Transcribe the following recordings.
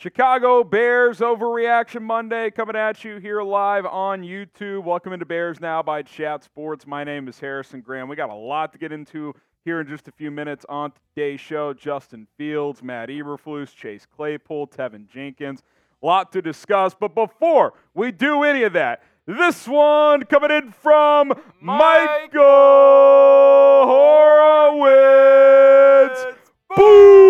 Chicago Bears Overreaction Monday coming at you here live on YouTube. Welcome into Bears Now by Chat Sports. My name is Harrison Graham. We got a lot to get into here in just a few minutes on today's show. Justin Fields, Matt Eberflus, Chase Claypool, Teven Jenkins. A lot to discuss. But before we do any of that, this one coming in from Michael Horowitz. Boom!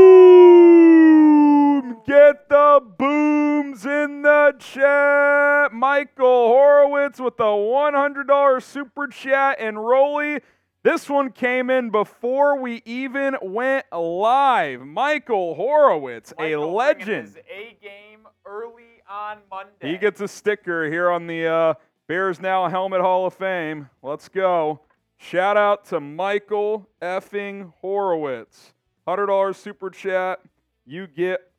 Get the booms in the chat. Michael Horowitz with the $100 super chat and Rolly. This one came in before we even went live. Michael Horowitz, Michael a legend. A game early on Monday. He gets a sticker here on the uh, Bears Now Helmet Hall of Fame. Let's go. Shout out to Michael effing Horowitz. $100 super chat. You get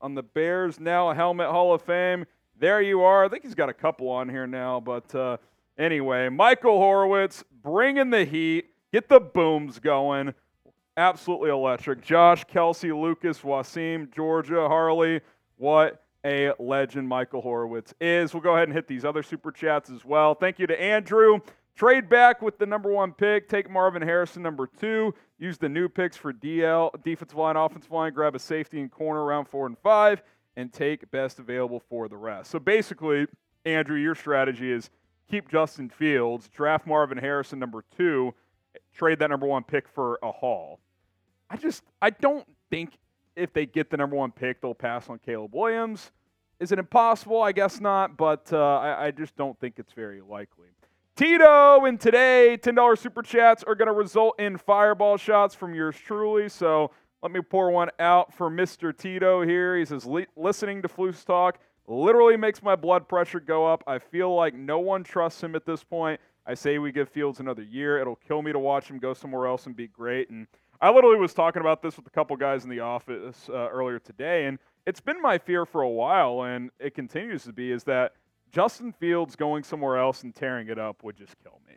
on the Bears Now Helmet Hall of Fame. There you are. I think he's got a couple on here now, but uh, anyway, Michael Horowitz bringing the heat. Get the booms going. Absolutely electric. Josh, Kelsey, Lucas, Wasim, Georgia, Harley. What a legend Michael Horowitz is. We'll go ahead and hit these other super chats as well. Thank you to Andrew. Trade back with the number one pick. Take Marvin Harrison, number two. Use the new picks for DL, defensive line, offensive line. Grab a safety and corner around four and five, and take best available for the rest. So basically, Andrew, your strategy is keep Justin Fields, draft Marvin Harrison, number two, trade that number one pick for a haul. I just I don't think if they get the number one pick, they'll pass on Caleb Williams. Is it impossible? I guess not, but uh, I, I just don't think it's very likely. Tito and today, $10 super chats are going to result in fireball shots from yours truly. So let me pour one out for Mr. Tito here. He says, listening to Flus talk literally makes my blood pressure go up. I feel like no one trusts him at this point. I say we give Fields another year. It'll kill me to watch him go somewhere else and be great. And I literally was talking about this with a couple guys in the office uh, earlier today, and it's been my fear for a while, and it continues to be, is that Justin Fields going somewhere else and tearing it up would just kill me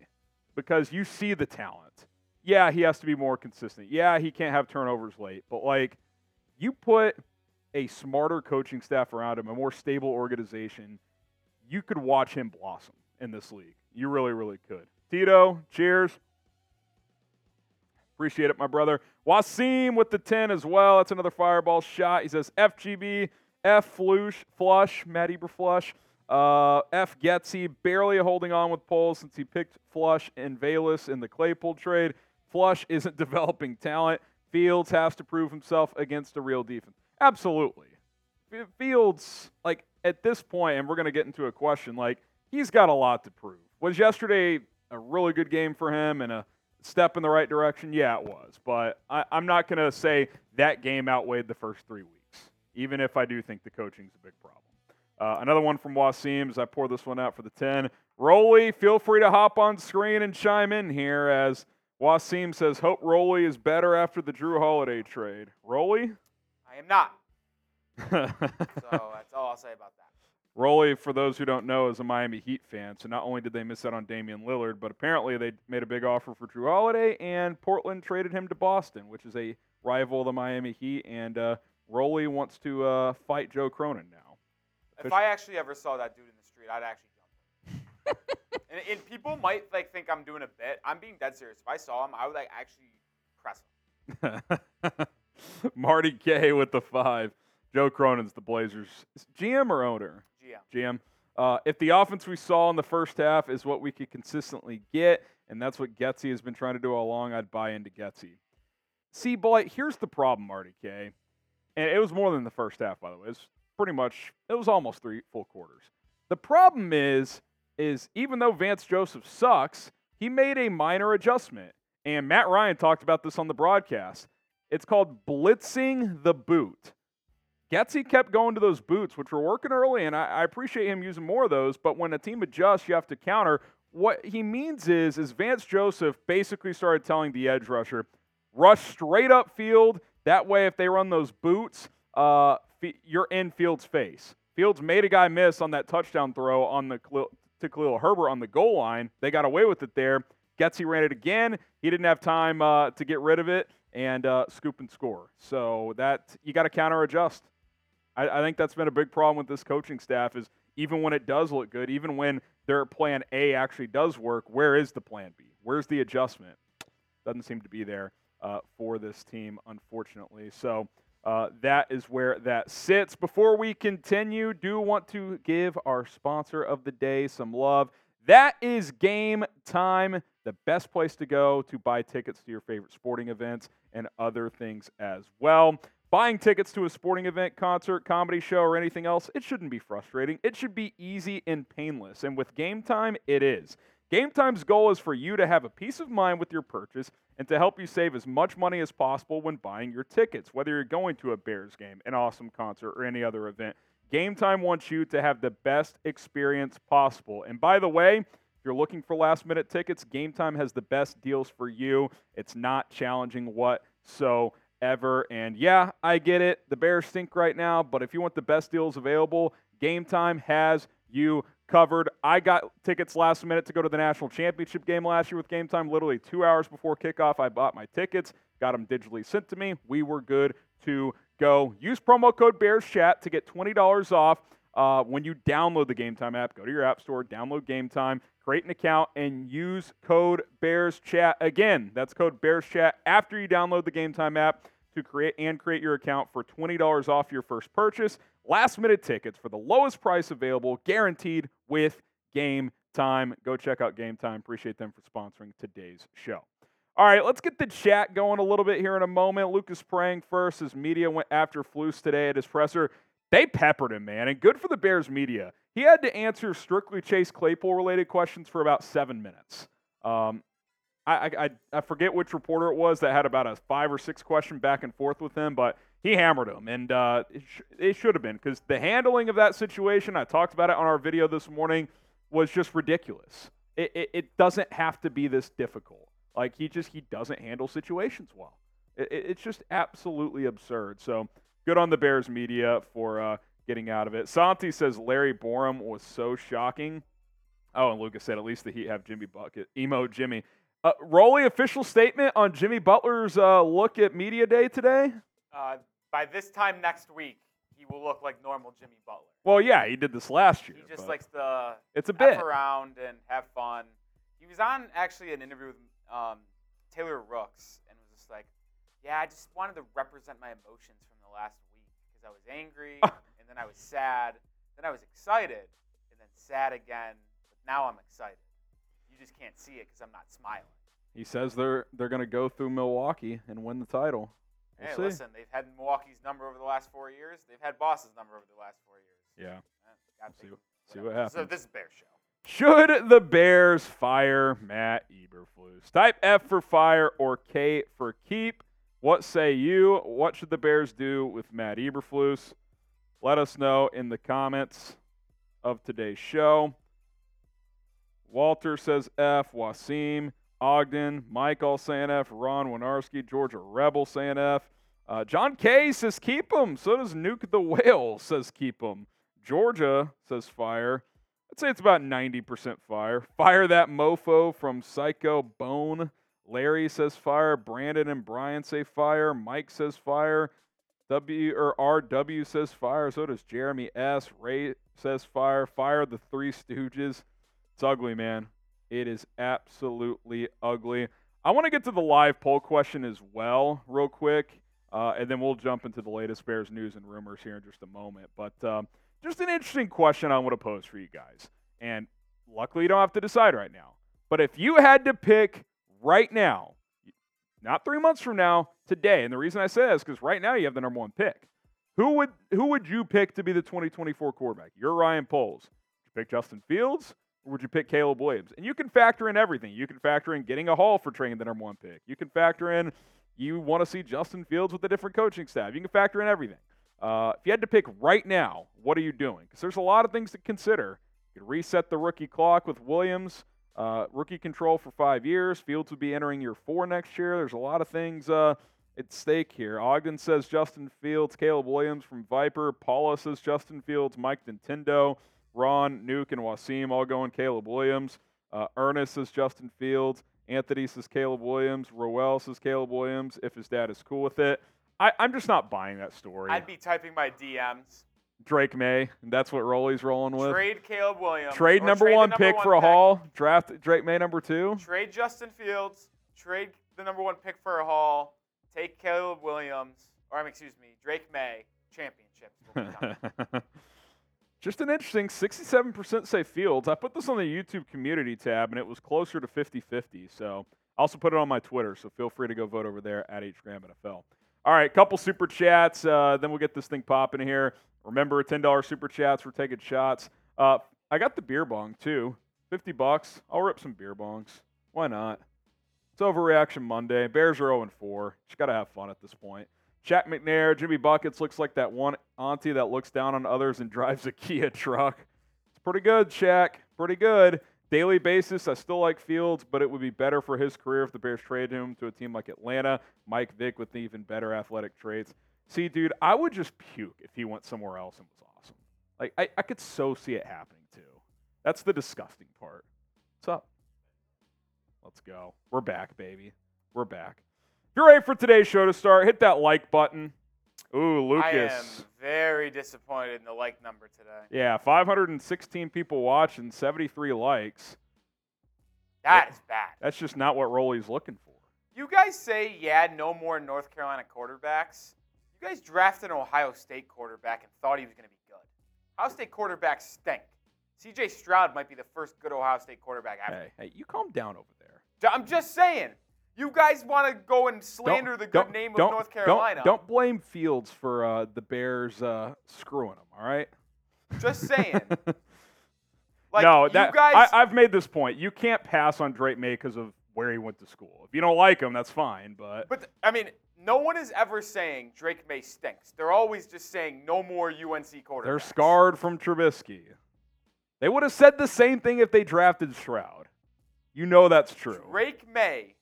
because you see the talent. Yeah, he has to be more consistent. Yeah, he can't have turnovers late, but like you put a smarter coaching staff around him, a more stable organization, you could watch him blossom in this league. You really, really could. Tito, cheers. Appreciate it, my brother. Wasim with the 10 as well. That's another fireball shot. He says FGB, F flush, flush, Matt Eberflush. Uh, F Getsy barely holding on with Poles since he picked Flush and Valus in the Claypool trade. Flush isn't developing talent. Fields has to prove himself against a real defense. Absolutely. Fields, like at this point, and we're going to get into a question, like he's got a lot to prove. Was yesterday a really good game for him and a step in the right direction? Yeah, it was. But I, I'm not going to say that game outweighed the first three weeks, even if I do think the coaching's a big problem. Uh, another one from Wasim as I pour this one out for the 10. Rolly, feel free to hop on screen and chime in here as Wasim says, Hope Rolly is better after the Jrue Holiday trade. Rolly? I am not. So that's all I'll say about that. Rolly, for those who don't know, is a Miami Heat fan. So not only did they miss out on Damian Lillard, but apparently they made a big offer for Jrue Holiday, and Portland traded him to Boston, which is a rival of the Miami Heat. And uh, Rolly wants to uh, fight Joe Cronin now. If I actually ever saw that dude in the street, I'd actually jump. him. and, and people might like think I'm doing a bit. I'm being dead serious. If I saw him, I would like actually press him. Marty K with the five. Joe Cronin's the Blazers GM or owner? GM. GM. Uh, if the offense we saw in the first half is what we could consistently get, and that's what Getsy has been trying to do all along, I'd buy into Getsy. See, boy, here's the problem, Marty K. And it was more than the first half, by the way. It was pretty much, it was almost three full quarters. The problem is, is even though Vance Joseph sucks, he made a minor adjustment. And Matt Ryan talked about this on the broadcast. It's called blitzing the boot. Getsy kept going to those boots, which were working early, and I, I appreciate him using more of those. But when a team adjusts, you have to counter. What he means is, is Vance Joseph basically started telling the edge rusher, rush straight up field. That way, if they run those boots, uh, you're in Fields' face. Fields made a guy miss on that touchdown throw on the to Khalil Herbert on the goal line. They got away with it there. Getsy ran it again. He didn't have time uh, to get rid of it and uh, scoop and score. So that you got to counter adjust. I, I think that's been a big problem with this coaching staff is even when it does look good, even when their plan A actually does work, where is the plan B? Where's the adjustment? Doesn't seem to be there uh, for this team, unfortunately. So uh, that is where that sits. Before we continue, do want to give our sponsor of the day some love. That is Game Time, the best place to go to buy tickets to your favorite sporting events and other things as well. Buying tickets to a sporting event, concert, comedy show, or anything else, it shouldn't be frustrating. It should be easy and painless. And with Game Time, it is. Game Time's goal is for you to have a peace of mind with your purchase and to help you save as much money as possible when buying your tickets, whether you're going to a Bears game, an awesome concert, or any other event. Game Time wants you to have the best experience possible. And by the way, if you're looking for last minute tickets, Game Time has the best deals for you. It's not challenging whatsoever. And yeah, I get it. The Bears stink right now, but if you want the best deals available, Game Time has you covered. I got tickets last minute to go to the national championship game last year with Game Time. Literally two hours before kickoff, I bought my tickets, got them digitally sent to me. We were good to go. Use promo code Bears Chat to get twenty dollars off uh, when you download the Game Time app. Go to your app store, download Game Time, create an account, and use code Bears Chat. Again, that's code Bears Chat after you download the Game Time app to create and create your account for $20 off your first purchase. Last minute tickets for the lowest price available, guaranteed with Game Time. Go check out Game Time. Appreciate them for sponsoring today's show. All right, let's get the chat going a little bit here in a moment. Lucas praying first as media went after Flus today at his presser. They peppered him, man, and good for the Bears media. He had to answer strictly Chase Claypool related questions for about seven minutes. Um, I, I, I forget which reporter it was that had about a five or six question back and forth with him, but he hammered him, and uh, it, sh- it should have been because the handling of that situation, I talked about it on our video this morning, was just ridiculous. It, it, it doesn't have to be this difficult. Like he just he doesn't handle situations well. It, it's just absolutely absurd. So good on the Bears media for uh, getting out of it. Santi says Larry Borom was so shocking. Oh, and Lucas said at least the Heat have Jimmy Bucket, emo Jimmy. Uh, Rolly official statement on Jimmy Butler's uh, look at media day today. Uh, by this time next week, he will look like normal Jimmy Butler. Well, yeah, he did this last year. He just likes to it's a bit. around and have fun. He was on actually an interview with um, Taylor Rooks and was just like, "Yeah, I just wanted to represent my emotions from the last week because I was angry and then I was sad, then I was excited and then sad again, but now I'm excited. Just can't see it because I'm not smiling." He says they're they're going to go through Milwaukee and win the title. We'll hey, see. listen, they've had Milwaukee's number over the last four years. They've had Boss's number over the last four years. Yeah. Gotta See what- see what So this is Bear Show. Should the Bears fire Matt Eberflus? Type F for fire or K for keep. What say you? What should the Bears do with Matt Eberflus? Let us know in the comments of today's show. Walter says F. Wasim, Ogden, Mike all saying F. Ron Winarski, Georgia Rebel saying F. Uh, John K says keep him. So does Nuke the Whale says keep him. Georgia says fire. I'd say it's about 90% fire. Fire that mofo from Psycho Bone. Larry says fire. Brandon and Brian say fire. Mike says fire. W or RW says fire. So does Jeremy S. Ray says fire. Fire the Three Stooges. It's ugly, man. It is absolutely ugly. I want to get to the live poll question as well, real quick, uh, and then we'll jump into the latest Bears news and rumors here in just a moment. But um, just an interesting question I want to pose for you guys. And luckily, you don't have to decide right now. But if you had to pick right now, not three months from now, today, and the reason I say is because right now you have the number one pick. Who would who would you pick to be the 2024 quarterback? You're Ryan Poles. Would you pick Justin Fields would you pick Caleb Williams? And you can factor in everything. You can factor in getting a haul for trading the number one pick. You can factor in you want to see Justin Fields with a different coaching staff. You can factor in everything. Uh, if you had to pick right now, what are you doing? Because there's a lot of things to consider. You could reset the rookie clock with Williams, uh, rookie control for five years. Fields would be entering year four next year. There's a lot of things uh, at stake here. Ogden says Justin Fields, Caleb Williams from Viper. Paula says Justin Fields, Mike Nintendo, Ron, Nuke, and Wasim all going Caleb Williams. Uh, Ernest says Justin Fields. Anthony says Caleb Williams. Roel says Caleb Williams if his dad is cool with it. I, I'm just not buying that story. I'd be typing my DMs. Drake Maye, that's what Rolly's rolling with. Trade Caleb Williams. Trade number trade one number pick one for a pick. haul. Draft Drake Maye number two. Trade Justin Fields. Trade the number one pick for a haul. Take Caleb Williams, or excuse me, Drake Maye. Championships. Just an interesting 67% say Fields. I put this on the YouTube community tab, and it was closer to 50 50. So I also put it on my Twitter, so feel free to go vote over there at HGram NFL. All right, couple super chats, uh, then we'll get this thing popping here. Remember, $10 super chats, we're taking shots. Uh, I got the beer bong too, 50 bucks. I'll rip some beer bongs. Why not? It's Overreaction Monday. Bears are 0 4. Just got to have fun at this point. Jack McNair, Jimmy Buckets looks like that one auntie that looks down on others and drives a Kia truck. It's pretty good, Shaq. Pretty good. Daily basis, I still like Fields, but it would be better for his career if the Bears trade him to a team like Atlanta. Mike Vick with even better athletic traits. See, dude, I would just puke if he went somewhere else and was awesome. Like, I, I could so see it happening too. That's the disgusting part. What's up? Let's go. We're back, baby. We're back. You're ready for today's show to start, hit that like button. Ooh, Lucas. I am very disappointed in the like number today. Yeah, 516 people watching, 73 likes. That is bad. That's just not what Rolly's looking for. You guys say, yeah, no more North Carolina quarterbacks. You guys drafted an Ohio State quarterback and thought he was going to be good. Ohio State quarterbacks stink. CJ Stroud might be the first good Ohio State quarterback ever. Hey, hey, you calm down over there. I'm just saying. You guys want to go and slander Don't- the good name of don't- North don't- Carolina. Don't, blame Fields for uh, the Bears uh, screwing them, all right? Just saying. Like, no, you that guys. I, I've made this point. You can't pass on Drake Maye because of where he went to school. If you don't like him, that's fine. But But I mean, no one is ever saying Drake Maye stinks. They're always just saying no more UNC quarterbacks. they're scarred from Trubisky. They would have said the same thing if they drafted Stroud. You know that's true. Drake Maye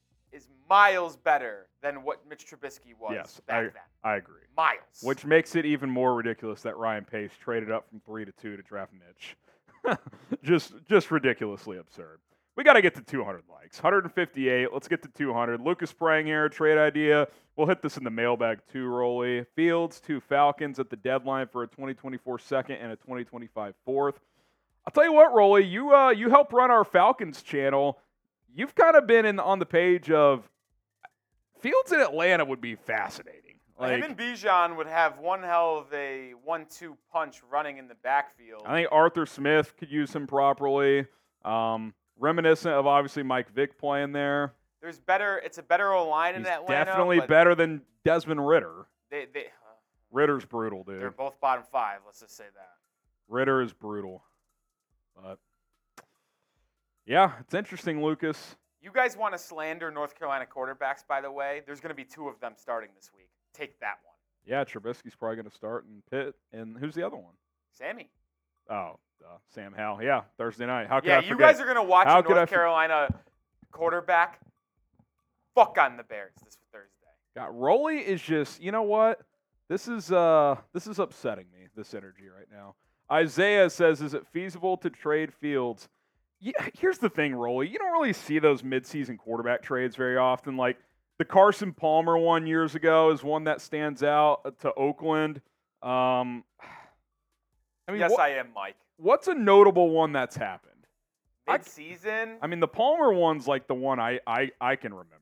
miles better than what Mitch Trubisky was Yes, back I, then. I agree. Miles. Which makes it even more ridiculous that Ryan Pace traded up from three to two to draft Mitch. just, just ridiculously absurd. We got to get to 200 likes. 158. Let's get to 200. Lucas Sprang here, trade idea. We'll hit this in the mailbag too, Rolly. Fields to Falcons at the deadline for a 2024 second and a 2025 fourth. I'll tell you what, Rolly, you uh, you help run our Falcons channel. You've kind of been in on the page of Fields in Atlanta would be fascinating. Like, Him and Bijan would have one hell of a one-two punch running in the backfield. I think Arthur Smith could use him properly. Um, reminiscent of obviously Mike Vick playing there. There's better. It's a better O line in He's Atlanta. definitely better than Desmond Ridder. They, they, Ridder's brutal, dude. they're both bottom five. Let's just say that. Ritter is brutal. But yeah, it's interesting, Lucas. You guys want to slander North Carolina quarterbacks, by the way? There's going to be two of them starting this week. Take that one, Yeah, Trubisky's probably going to start in Pitt. And who's the other one? Sammy. Oh, uh, Sam Howell. Yeah, Thursday night. How could Yeah, I you guys are going to watch How a could I North Carolina quarterback fuck on the Bears this Thursday. Got Rolly is just you know what? This is uh this is upsetting me, this energy right now. Isaiah says, is it feasible to trade fields? Yeah, here's the thing, Rolly. You don't really see those midseason quarterback trades very often. Like the Carson Palmer one years ago is one that stands out uh, to Oakland. Um, I mean, yes, what- I am, Mike. what's a notable one that's happened? I- Mid-season, I mean, the Palmer one's like the one I I, I can remember.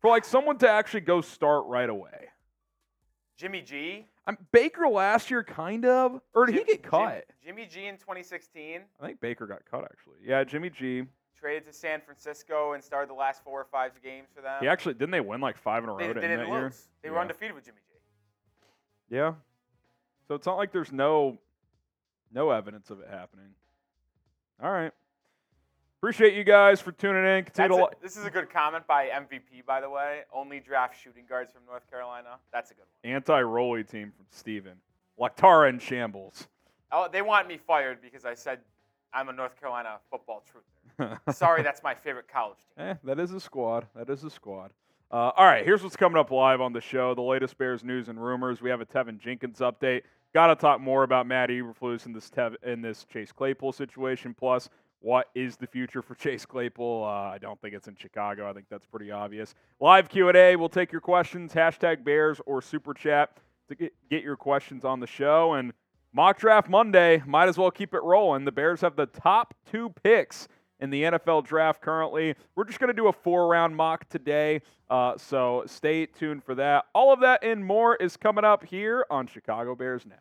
For like someone to actually go start right away. Jimmy G. I'm Baker last year, kind of, or did he Jim- get Jim- cut? Jimmy G in 2016 I think Baker got cut actually. Yeah, Jimmy G. traded to San Francisco and started the last four or five games for them. He actually didn't they win like five in a row they, they didn't that year? lose. They were undefeated with Jimmy G. Yeah. So it's not like there's no no evidence of it happening. All right. Appreciate you guys for tuning in. Continue a- this is a good comment by MVP, by the way. Only draft shooting guards from North Carolina. That's a good one. anti-Rolly team from Steven. Lactara in shambles. Oh, they want me fired because I said I'm a North Carolina football truther. Sorry, that's my favorite college team. Eh, that is a squad. That is a squad. Uh, all right, here's what's coming up live on the show. The latest Bears news and rumors. We have a Teven Jenkins update. Got to talk more about Matt Eberflus in this Tev- in this Chase Claypool situation. Plus, what is the future for Chase Claypool? Uh, I don't think it's in Chicago. I think that's pretty obvious. Live Q&A. We'll take your questions. Hashtag Bears or Super Chat to get, get your questions on the show. And mock draft Monday. Might as well keep it rolling. The Bears have the top two picks in the NFL draft currently. We're just going to do a four round mock today. Uh, so stay tuned for that. All of that and more is coming up here on Chicago Bears Now.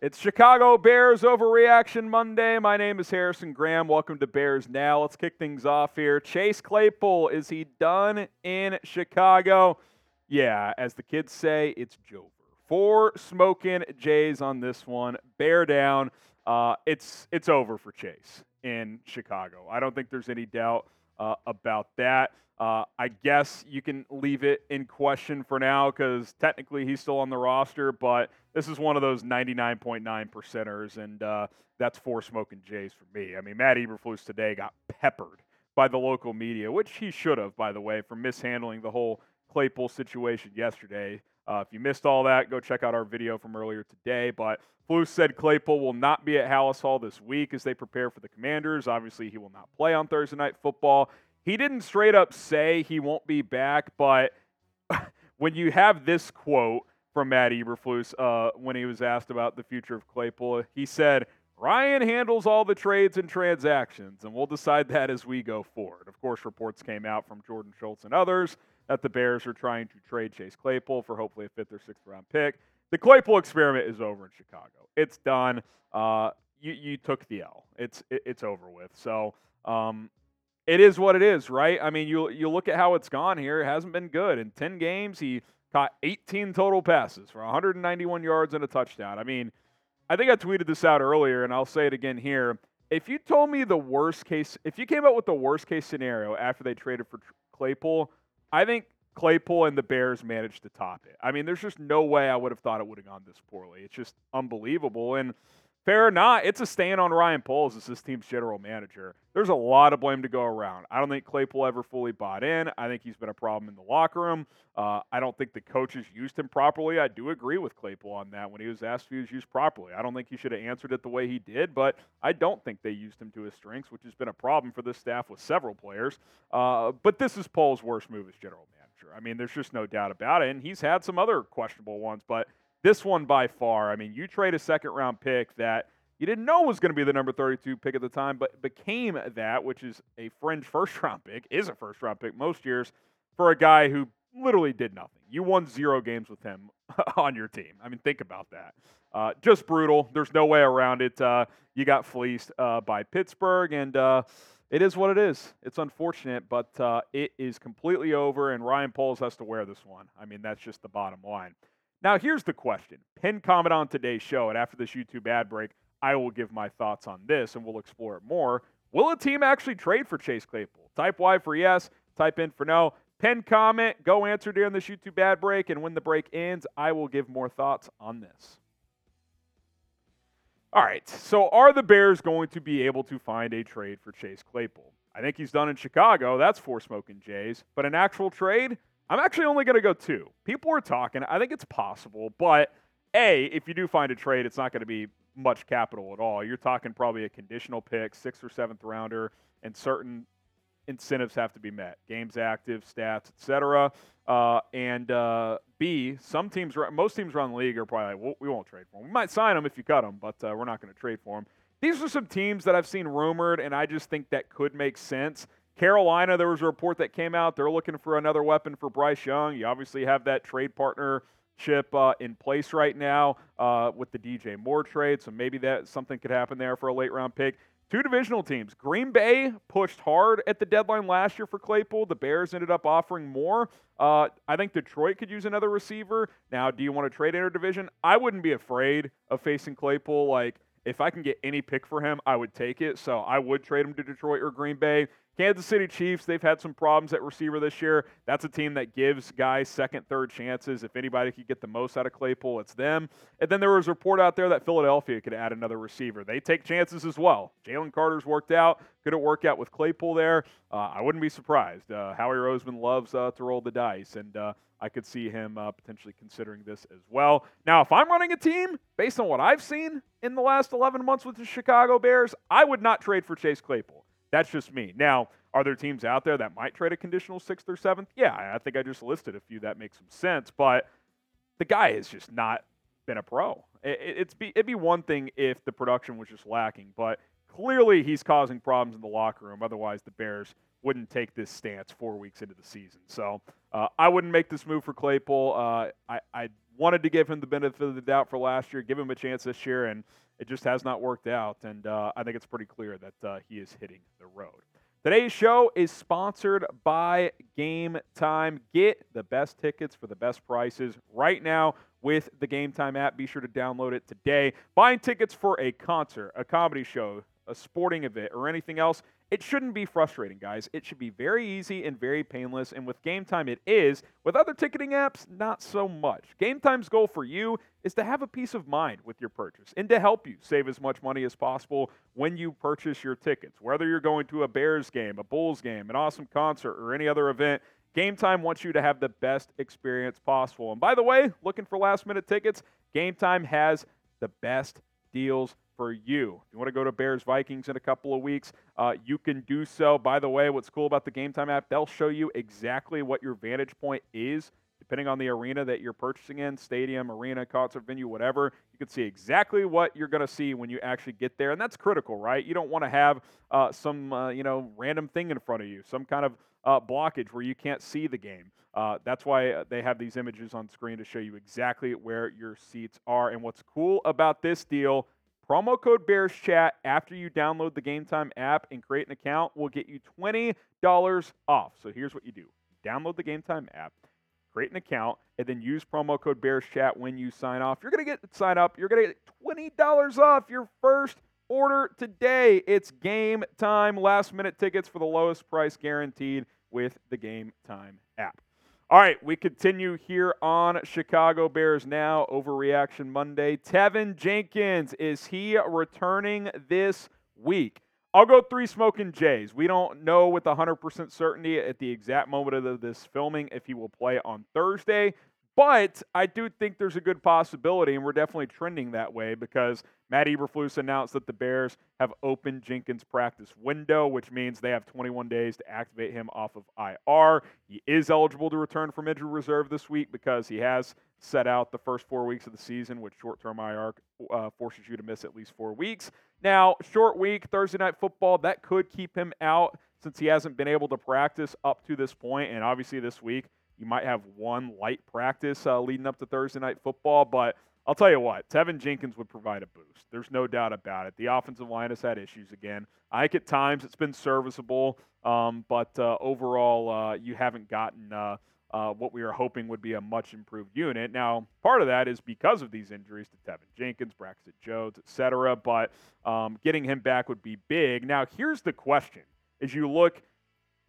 It's Chicago Bears Overreaction Monday. My name is Harrison Graham. Welcome to Bears Now. Let's kick things off here. Chase Claypool, is he done in Chicago? Yeah, as the kids say, it's Jover. Four smoking Jays on this one. Bear down. Uh, it's it's over for Chase in Chicago. I don't think there's any doubt uh, about that. Uh, I guess you can leave it in question for now because technically he's still on the roster, but this is one of those 99.9 percenters, and uh, that's four smoking Jays for me. I mean, Matt Eberflus today got peppered by the local media, which he should have, by the way, for mishandling the whole Claypool situation yesterday. Uh, if you missed all that, go check out our video from earlier today. But Flus said Claypool will not be at Halas Hall this week as they prepare for the Commanders. Obviously, he will not play on Thursday Night Football. He didn't straight up say he won't be back, but when you have this quote from Matt Eberflus uh, when he was asked about the future of Claypool, he said, Ryan handles all the trades and transactions, and we'll decide that as we go forward. Of course, reports came out from Jordan Schultz and others that the Bears are trying to trade Chase Claypool for hopefully a fifth or sixth round pick. The Claypool experiment is over in Chicago. It's done. Uh, you, you took the L. It's it, it's over with. So um, it is what it is, right? I mean, you you look at how it's gone here. It hasn't been good. In 10 games, he caught 18 total passes for 191 yards and a touchdown. I mean, I think I tweeted this out earlier, and I'll say it again here. If you told me the worst case, if you came up with the worst case scenario after they traded for Claypool, I think Claypool and the Bears managed to top it. I mean, there's just no way I would have thought it would have gone this poorly. It's just unbelievable. And fair or not, it's a stand on Ryan Poles as this team's general manager. There's a lot of blame to go around. I don't think Claypool ever fully bought in. I think he's been a problem in the locker room. Uh, I don't think the coaches used him properly. I do agree with Claypool on that when he was asked if he was used properly. I don't think he should have answered it the way he did, but I don't think they used him to his strengths, which has been a problem for this staff with several players. Uh, but this is Poles' worst move as general manager. I mean, there's just no doubt about it. And he's had some other questionable ones, but this one by far, I mean, you trade a second round pick that you didn't know was going to be the number 32 pick at the time, but became that, which is a fringe first round pick, is a first round pick most years for a guy who literally did nothing. You won zero games with him on your team. I mean, think about that. Uh, just brutal. There's no way around it. Uh, you got fleeced uh, by Pittsburgh, and uh, it is what it is. It's unfortunate, but uh, it is completely over, and Ryan Poles has to wear this one. I mean, that's just the bottom line. Now, here's the question. Pin comment on today's show, and after this YouTube ad break, I will give my thoughts on this, and we'll explore it more. Will a team actually trade for Chase Claypool? Type Y for yes, type in for no. Pin comment, go answer during this YouTube ad break, and when the break ends, I will give more thoughts on this. All right, so are the Bears going to be able to find a trade for Chase Claypool? I think he's done in Chicago. That's four smoking Jays. But an actual trade, I'm actually only going to go two. People are talking. I think it's possible. But A, if you do find a trade, it's not going to be much capital at all. You're talking probably a conditional pick, sixth or seventh rounder, and certain incentives have to be met games active stats etc uh, and uh, b some teams most teams around the league are probably like well, we won't trade for him we might sign him if you cut him but uh, we're not going to trade for him these are some teams that i've seen rumored and i just think that could make sense carolina there was a report that came out they're looking for another weapon for bryce young you obviously have that trade partner chip uh, in place right now uh, with the DJ Moore trade, so maybe that something could happen there for a late round pick. Two divisional teams. Green Bay pushed hard at the deadline last year for Claypool. The Bears ended up offering more. Uh, I think Detroit could use another receiver. Now, do you want to trade interdivision? I wouldn't be afraid of facing Claypool. Like, if I can get any pick for him, I would take it. So I would trade him to Detroit or Green Bay. Kansas City Chiefs, they've had some problems at receiver this year. That's a team that gives guys second, third chances. If anybody could get the most out of Claypool, it's them. And then there was a report out there that Philadelphia could add another receiver. They take chances as well. Jalen Carter's worked out. Good at work out with Claypool there. Uh, I wouldn't be surprised. Uh, Howie Roseman loves uh, to roll the dice, and uh, I could see him uh, potentially considering this as well. Now, if I'm running a team, based on what I've seen in the last 11 months with the Chicago Bears, I would not trade for Chase Claypool. That's just me. Now, are there teams out there that might trade a conditional sixth or seventh? Yeah, I think I just listed a few that make some sense, but the guy has just not been a pro. It's be, it'd be one thing if the production was just lacking, but clearly he's causing problems in the locker room. Otherwise, the Bears wouldn't take this stance four weeks into the season. So uh, I wouldn't make this move for Claypool. Uh, I, I wanted to give him the benefit of the doubt for last year, give him a chance this year, and it just has not worked out, and uh, I think it's pretty clear that uh, he is hitting the road. Today's show is sponsored by Game Time. Get the best tickets for the best prices right now with the Game Time app. Be sure to download it today. Buying tickets for a concert, a comedy show, a sporting event, or anything else, it shouldn't be frustrating, guys. It should be very easy and very painless. And with Game Time, it is. With other ticketing apps, not so much. Game Time's goal for you is to have a peace of mind with your purchase and to help you save as much money as possible when you purchase your tickets. Whether you're going to a Bears game, a Bulls game, an awesome concert, or any other event, Game Time wants you to have the best experience possible. And by the way, looking for last minute tickets, Game Time has the best deals for you. If you want to go to Bears Vikings in a couple of weeks, uh, you can do so. By the way, what's cool about the Game Time app, they'll show you exactly what your vantage point is. Depending on the arena that you're purchasing in, stadium, arena, concert venue, whatever, you can see exactly what you're going to see when you actually get there, and that's critical, right? You don't want to have uh, some uh, you know random thing in front of you, some kind of uh, blockage where you can't see the game. Uh, that's why uh, they have these images on screen to show you exactly where your seats are. And what's cool about this deal Promo code Bears Chat after you download the Game Time app and create an account will get you $20 off. So here's what you do download the Game Time app, create an account, and then use promo code Bears Chat when you sign off. You're going to get sign up. You're going to get $20 off your first order today. It's game time, last minute tickets for the lowest price guaranteed with the Game Time app. All right, we continue here on Chicago Bears Now, Overreaction Monday. Teven Jenkins, is he returning this week? I'll go three smoking Jays. We don't know with 100% certainty at the exact moment of this filming if he will play on Thursday, but I do think there's a good possibility, and we're definitely trending that way because Matt Eberflus announced that the Bears have opened Jenkins' practice window, which means they have 21 days to activate him off of IR. He is eligible to return from injury reserve this week because he has set out the first four weeks of the season, which short-term IR uh, forces you to miss at least four weeks. Now, short week, Thursday night football, that could keep him out since he hasn't been able to practice up to this point, and obviously this week you might have one light practice uh, leading up to Thursday night football, but I'll tell you what, Teven Jenkins would provide a boost. There's no doubt about it. The offensive line has had issues again. I think at times it's been serviceable, um, but uh, overall, uh, you haven't gotten uh, uh, what we were hoping would be a much improved unit. Now, part of that is because of these injuries to Teven Jenkins, Braxton Jones, etc. But um, getting him back would be big. Now, here's the question: As you look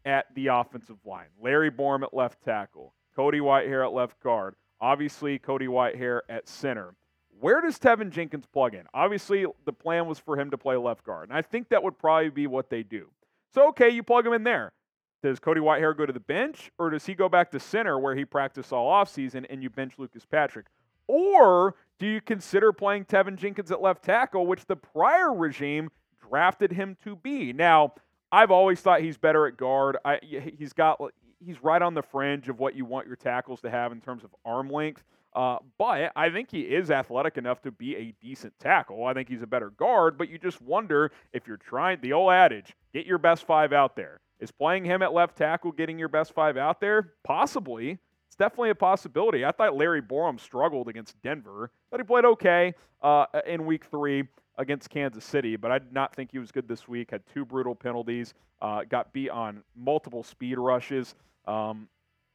at the offensive line. Larry Borom at left tackle, Cody Whitehair at left guard, obviously Cody Whitehair at center. Where does Teven Jenkins plug in? Obviously, the plan was for him to play left guard, and I think that would probably be what they do. So, okay, you plug him in there. Does Cody Whitehair go to the bench, or does he go back to center where he practiced all offseason and you bench Lucas Patrick? Or do you consider playing Teven Jenkins at left tackle, which the prior regime drafted him to be? Now, I've always thought he's better at guard. I, he's got he's right on the fringe of what you want your tackles to have in terms of arm length. Uh, but I think he is athletic enough to be a decent tackle. I think he's a better guard, but you just wonder if you're trying the old adage, get your best five out there. Is playing him at left tackle getting your best five out there? Possibly. It's definitely a possibility. I thought Larry Borom struggled against Denver, but he played okay uh, in week three against Kansas City, but I did not think he was good this week. Had two brutal penalties, uh, got beat on multiple speed rushes. Um,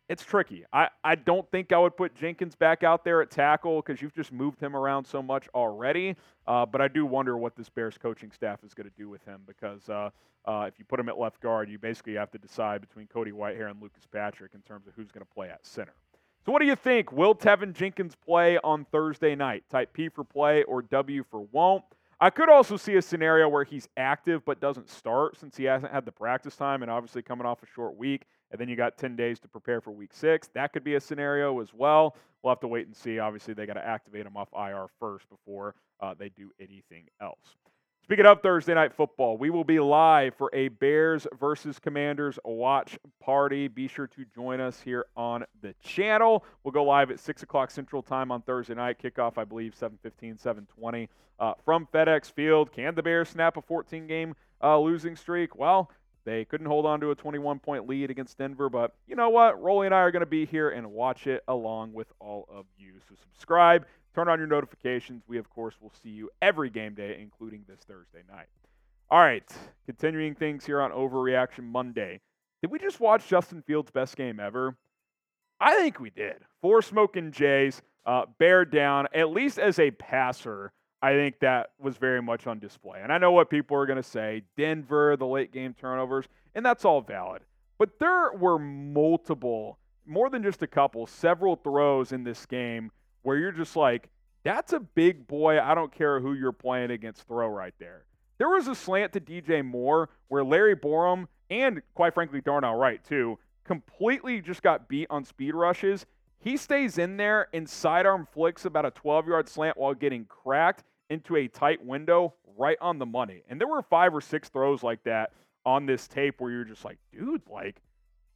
it's tricky. I, I don't think I would put Jenkins back out there at tackle because you've just moved him around so much already. Uh, but I do wonder what this Bears coaching staff is going to do with him because uh, uh, if you put him at left guard, you basically have to decide between Cody Whitehair and Lucas Patrick in terms of who's going to play at center. So, what do you think? Will Teven Jenkins play on Thursday night? Type P for play or W for won't? I could also see a scenario where he's active but doesn't start since he hasn't had the practice time and obviously coming off a short week. And then you got 10 days to prepare for week six. That could be a scenario as well. We'll have to wait and see. Obviously, they got to activate him off IR first before uh, they do anything else. Speaking of Thursday night football, we will be live for a Bears versus Commanders watch party. Be sure to join us here on the channel. We'll go live at 6 o'clock Central Time on Thursday night. Kickoff, I believe, 7.15, 7.20 uh, from FedEx Field. Can the Bears snap a 14-game uh, losing streak? Well, they couldn't hold on to a 21 point lead against Denver, but you know what? Rolly and I are going to be here and watch it along with all of you. So subscribe, turn on your notifications. We, of course, will see you every game day, including this Thursday night. All right, continuing things here on Overreaction Monday. Did we just watch Justin Fields' best game ever? I think we did. Four smoking Jays, uh, bear down, at least as a passer. I think that was very much on display. And I know what people are going to say Denver, the late game turnovers, and that's all valid. But there were multiple, more than just a couple, several throws in this game where you're just like, that's a big boy. I don't care who you're playing against, throw right there. There was a slant to DJ Moore where Larry Borom and, quite frankly, Darnell Wright, too, completely just got beat on speed rushes. He stays in there and sidearm flicks about a 12 yard slant while getting cracked into a tight window right on the money. And there were five or six throws like that on this tape where you're just like, dude, like,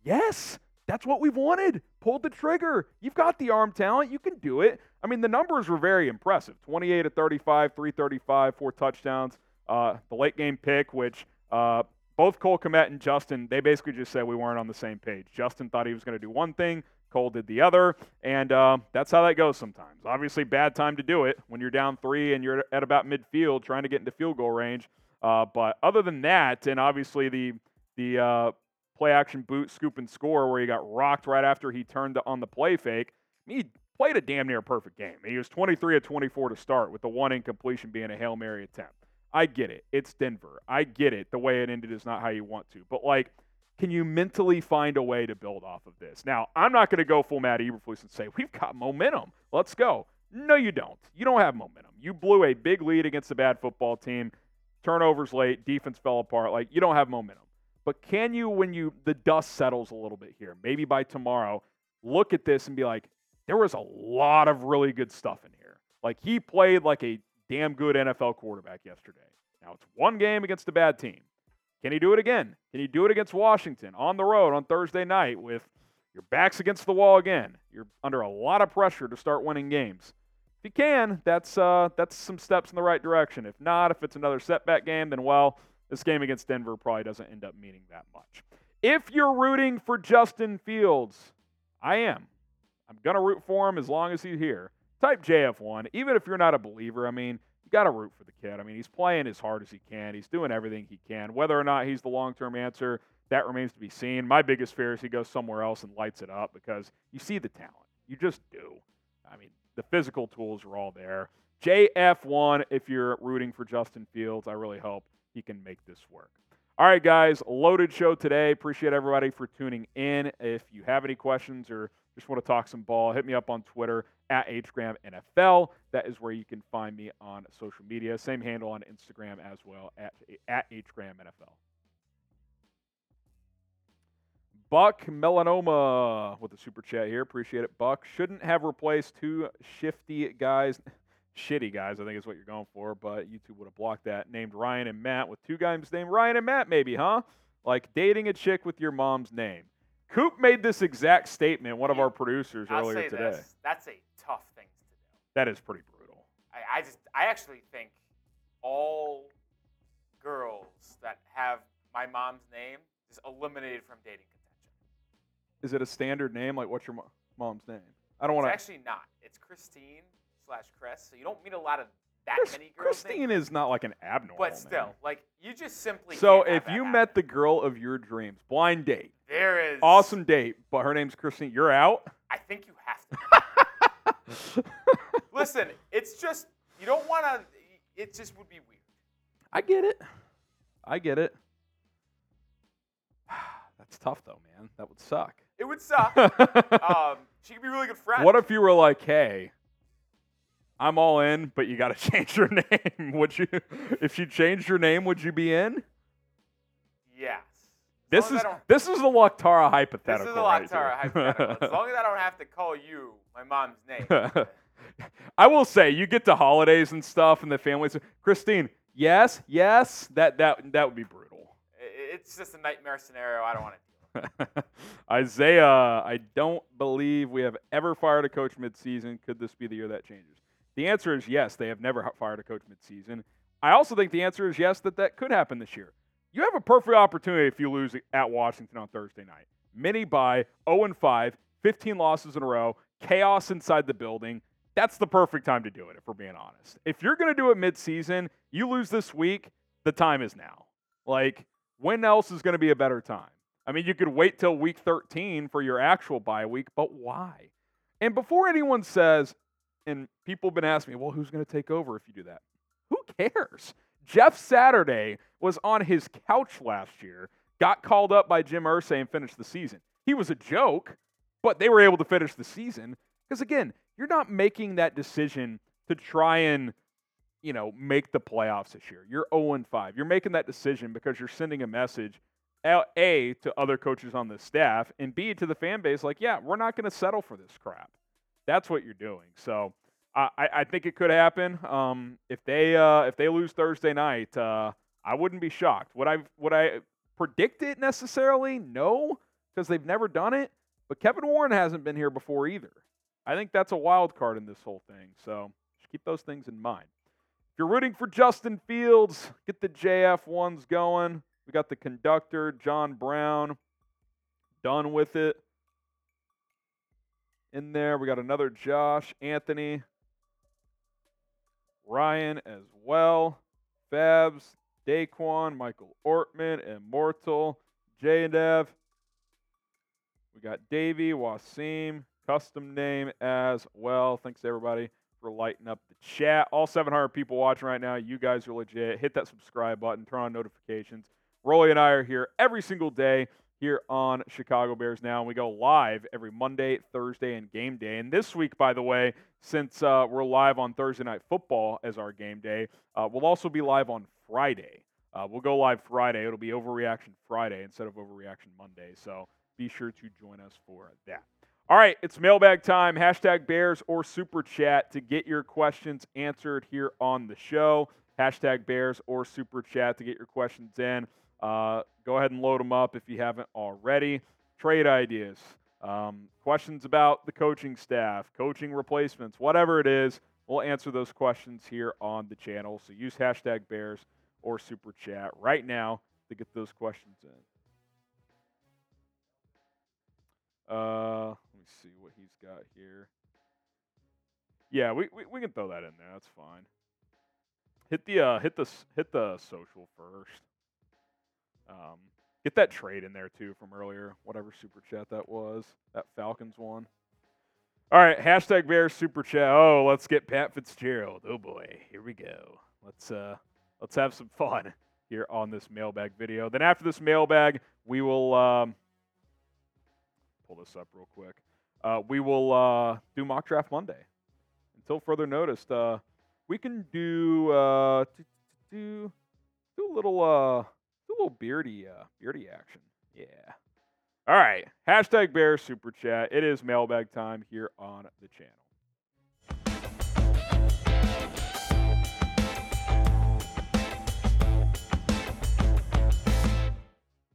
yes, that's what we've wanted. Pulled the trigger. You've got the arm talent. You can do it. I mean, the numbers were very impressive 28 to 35, 335, four touchdowns. Uh, the late game pick, which uh, both Cole Kmet and Justin, they basically just said we weren't on the same page. Justin thought he was going to do one thing. Cole did the other, and uh, that's how that goes sometimes. Obviously, bad time to do it when you're down three and you're at about midfield trying to get into field goal range. Uh, but other than that, and obviously the the uh, play action boot scoop and score where he got rocked right after he turned on the play fake, he played a damn near perfect game. He was 23 of 24 to start with the one incompletion being a hail mary attempt. I get it. It's Denver. I get it. The way it ended is not how you want to. But like can you mentally find a way to build off of this? Now, I'm not going to go full Matt Eberflus and say, we've got momentum. Let's go. No, you don't. You don't have momentum. You blew a big lead against a bad football team. Turnovers late, defense fell apart. Like, you don't have momentum. But can you, when you the dust settles a little bit here, maybe by tomorrow, look at this and be like, there was a lot of really good stuff in here. Like, he played like a damn good NFL quarterback yesterday. Now, it's one game against a bad team. Can he do it again? Can he do it against Washington on the road on Thursday night with your backs against the wall again? You're under a lot of pressure to start winning games. If you can, that's uh, that's some steps in the right direction. If not, if it's another setback game, then well, this game against Denver probably doesn't end up meaning that much. If you're rooting for Justin Fields, I am. I'm gonna root for him as long as he's here. Type JF1. Even if you're not a believer, I mean, you got to root for the kid. I mean, he's playing as hard as he can. He's doing everything he can. Whether or not he's the long term answer, that remains to be seen. My biggest fear is he goes somewhere else and lights it up because you see the talent. You just do. I mean, the physical tools are all there. JF1, if you're rooting for Justin Fields, I really hope he can make this work. All right, guys, loaded show today. Appreciate everybody for tuning in. If you have any questions or just want to talk some ball, hit me up on Twitter at NFL. That is where you can find me on social media. Same handle on Instagram as well at, at NFL. Buck Melanoma with the super chat here. Appreciate it, Buck. Shouldn't have replaced two shifty guys, shitty guys, I think is what you're going for, but YouTube would have blocked that. Named Ryan and Matt with two guys named Ryan and Matt, maybe, huh? Like dating a chick with your mom's name. Coop made this exact statement, one of our producers I'll earlier today. This, that's a tough thing to do. That is pretty brutal. I, I just, I actually think all girls that have my mom's name is eliminated from dating contention. Is it a standard name? Like, what's your mo- mom's name? I don't want to. to. actually not. It's Christine slash Chris. So you don't meet a lot of that Chris- many girls. Christine is not like an abnormal. but still, name. like you just simply. So if you happen. met the girl of your dreams, blind date, There is Awesome date, but her name's Christine. You're out. I think you have to. Listen, it's just you don't want to. It just would be weird. I get it. I get it. That's tough though, man. That would suck. It would suck. um, she could be really good friend. what if you were like, "Hey, I'm all in, but you got to change your name." would you? If you changed your name, would you be in? Yes. As This is this is the Lactara this hypothetical. This is a right lot hypothetical. As long as I don't have to call you my mom's name. I will say, you get to holidays and stuff, and the families. Christine, yes, yes, that that that would be brutal. It's just a nightmare scenario. I don't want to. Do. Isaiah, I don't believe we have ever fired a coach midseason. Could this be the year that changes? The answer is yes. They have never fired a coach midseason. I also think the answer is yes that that could happen this year. You have a perfect opportunity if you lose at Washington on Thursday night. Mini by 0 5, 15 losses in a row, chaos inside the building. That's the perfect time to do it, if we're being honest. If you're going to do it midseason, you lose this week, the time is now. Like, when else is going to be a better time? I mean, you could wait till week 13 for your actual bye week, but why? And before anyone says, and people have been asking me, well, who's going to take over if you do that? Who cares? Jeff Saturday was on his couch last year, got called up by Jim Irsay and finished the season. He was a joke, but they were able to finish the season because again, you're not making that decision to try and you know make the playoffs this year. You're 0 and 5. You're making that decision because you're sending a message a to other coaches on the staff and b to the fan base like, yeah, we're not going to settle for this crap. That's what you're doing. So I, I think it could happen. Um, if they uh, if they lose Thursday night, uh, I wouldn't be shocked. Would I would I predict it necessarily? No, because they've never done it. But Kevin Warren hasn't been here before either. I think that's a wild card in this whole thing. So just keep those things in mind. If you're rooting for Justin Fields, get the JF ones going. We got the conductor, John Brown, done with it. In there, we got another Josh, Anthony, Ryan as well, Fabs, Daquan, Michael Ortman, Immortal, J and Dev. We got Davey, Wasim, custom name as well. Thanks everybody for lighting up the chat. All 700 people watching right now. You guys are legit. Hit that subscribe button, turn on notifications. Rolly and I are here every single day here on Chicago Bears Now, and we go live every Monday, Thursday, and game day. And this week, by the way, since uh, we're live on Thursday Night Football as our game day, uh, we'll also be live on Friday. Uh, we'll go live Friday. It'll be Overreaction Friday instead of Overreaction Monday. So be sure to join us for that. All right, it's mailbag time. Hashtag Bears or Super Chat to get your questions answered here on the show. Hashtag Bears or Super Chat to get your questions in. Uh, go ahead and load them up if you haven't already. Trade ideas, um, questions about the coaching staff, coaching replacements, whatever it is, we'll answer those questions here on the channel. So use hashtag Bears or Super Chat right now to get those questions in. Uh, let me see what he's got here. Yeah, we, we, we can throw that in there. That's fine. Hit the uh, hit the hit the social first. Um, get that trade in there too from earlier, whatever super chat that was, that Falcons one. All right, hashtag Bears super chat. Oh, let's get Pat Fitzgerald. Oh boy, here we go. Let's uh, let's have some fun here on this mailbag video. Then after this mailbag, we will um, pull this up real quick. Uh, we will uh, do mock draft Monday. Until further notice, uh, we can do uh, do, do a little uh, little beardy uh, beardy action. Yeah. All right. Hashtag Bears Super Chat. It is mailbag time here on the channel.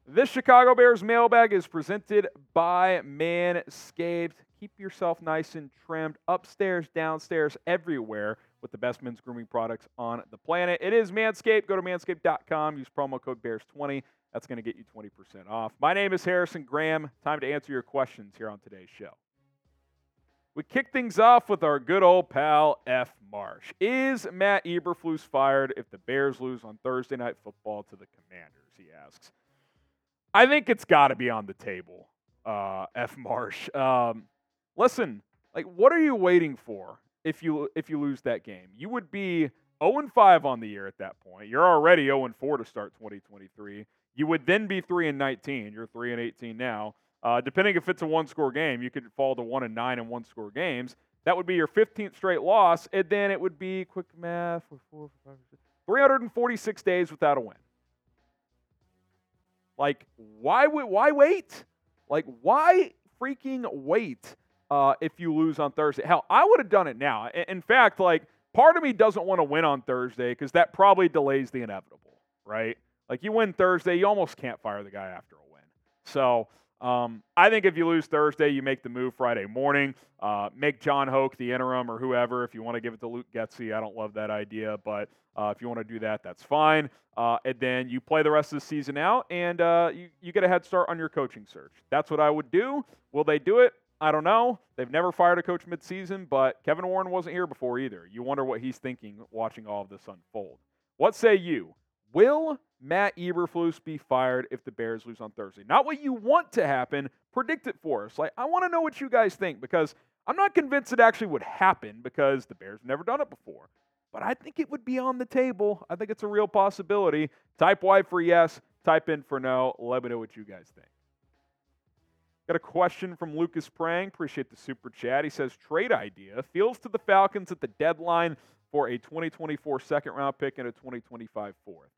This Chicago Bears mailbag is presented by Manscaped. Keep yourself nice and trimmed upstairs, downstairs, everywhere with the best men's grooming products on the planet. It is Manscaped. Go to manscaped.com. Use promo code BEARS20. That's going to get you 20% off. My name is Harrison Graham. Time to answer your questions here on today's show. We kick things off with our good old pal F. Marsh. Is Matt Eberflus fired if the Bears lose on Thursday Night Football to the Commanders? He asks. I think it's got to be on the table. Uh, F Marsh. Um, listen, like, what are you waiting for if you if you lose that game? You would be 0 and 5 on the year at that point. You're already 0 and 4 to start 2023. You would then be 3 and 19. You're 3 and 18 now. Uh, depending if it's a one score game, you could fall to 1 and 9 in one score games. That would be your 15th straight loss, and then it would be quick math 346 days without a win. Like, why why wait? Like, why freaking wait uh, if you lose on Thursday? Hell, I would have done it now. In fact, like, part of me doesn't want to win on Thursday because that probably delays the inevitable, right? Like, you win Thursday, you almost can't fire the guy after a win. So, um, I think if you lose Thursday, you make the move Friday morning. Uh, make Jon Hoke the interim or whoever if you want to give it to Luke Getsy. I don't love that idea, but uh, if you want to do that, that's fine. Uh, and then you play the rest of the season out and uh, you, you get a head start on your coaching search. That's what I would do. Will they do it? I don't know. They've never fired a coach midseason, but Kevin Warren wasn't here before either. You wonder what he's thinking watching all of this unfold. What say you? Will Matt Eberflus be fired if the Bears lose on Thursday? Not what you want to happen. Predict it for us. Like I want to know what you guys think because I'm not convinced it actually would happen because the Bears have never done it before. But I think it would be on the table. I think it's a real possibility. Type Y for yes. Type in for no. Let me know what you guys think. Got a question from Lucas Prang. Appreciate the super chat. He says trade idea. Fields to the Falcons at the deadline for a 2024 second round pick and a 2025 fourth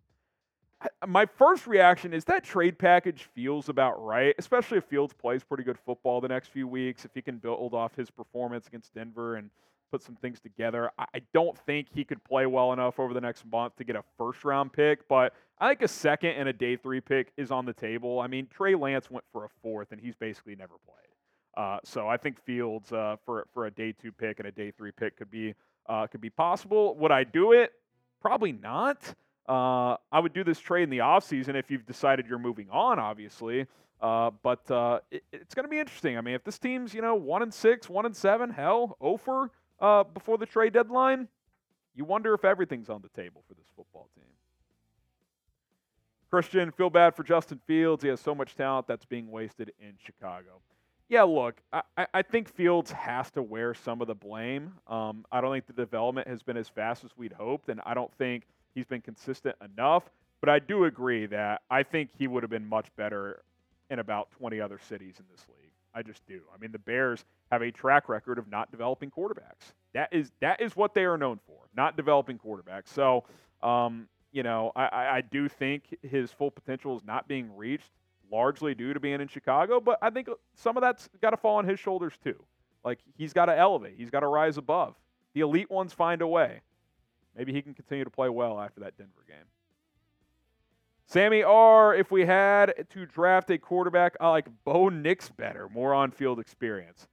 my first reaction is that trade package feels about right, especially if Fields plays pretty good football the next few weeks. If he can build off his performance against Denver and put some things together, I don't think he could play well enough over the next month to get a first round pick, but I think a second and a day three pick is on the table. I mean, Trey Lance went for a fourth, and he's basically never played. Uh, so I think Fields uh, for for a day two pick and a day three pick could be uh, could be possible. Would I do it? Probably not. Uh, I would do this trade in the offseason if you've decided you're moving on, obviously. Uh, but uh, it, it's going to be interesting. I mean, if this team's you know one and six, one and seven, hell, over uh, before the trade deadline, you wonder if everything's on the table for this football team. Christian, feel bad for Justin Fields. He has so much talent that's being wasted in Chicago. Yeah, look, I, I think Fields has to wear some of the blame. Um, I don't think the development has been as fast as we'd hoped, and I don't think He's been consistent enough, but I do agree that I think he would have been much better in about 20 other cities in this league. I just do. I mean, the Bears have a track record of not developing quarterbacks. That is that is what they are known for, not developing quarterbacks. So, um, you know, I, I do think his full potential is not being reached, largely due to being in Chicago. But I think some of that's got to fall on his shoulders too. Like he's got to elevate, he's got to rise above. The elite ones find a way. Maybe he can continue to play well after that Denver game. Sammy R, if we had to draft a quarterback, I like Bo Nix better, more on field experience.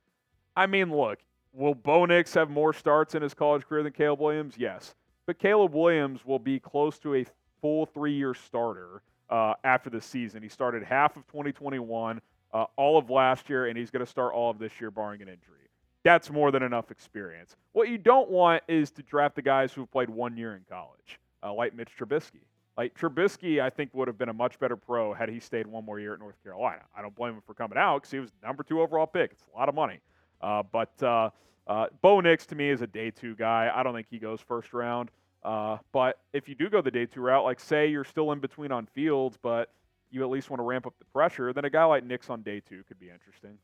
I mean, look, will Bo Nix have more starts in his college career than Caleb Williams? Yes. But Caleb Williams will be close to a full three year starter uh, after the season. He started half of 2021, uh, all of last year, and he's going to start all of this year, barring an injury that's more than enough experience. What you don't want is to draft the guys who've played one year in college, uh, like Mitch Trubisky. Like Trubisky, I think would have been a much better pro had he stayed one more year at North Carolina. I don't blame him for coming out because he was number two overall pick. It's a lot of money. Uh, but uh, uh, Bo Nix to me is a day two guy. I don't think he goes first round. Uh, but if you do go the day two route, like say you're still in between on fields, but you at least want to ramp up the pressure, then a guy like Nix on day two could be interesting.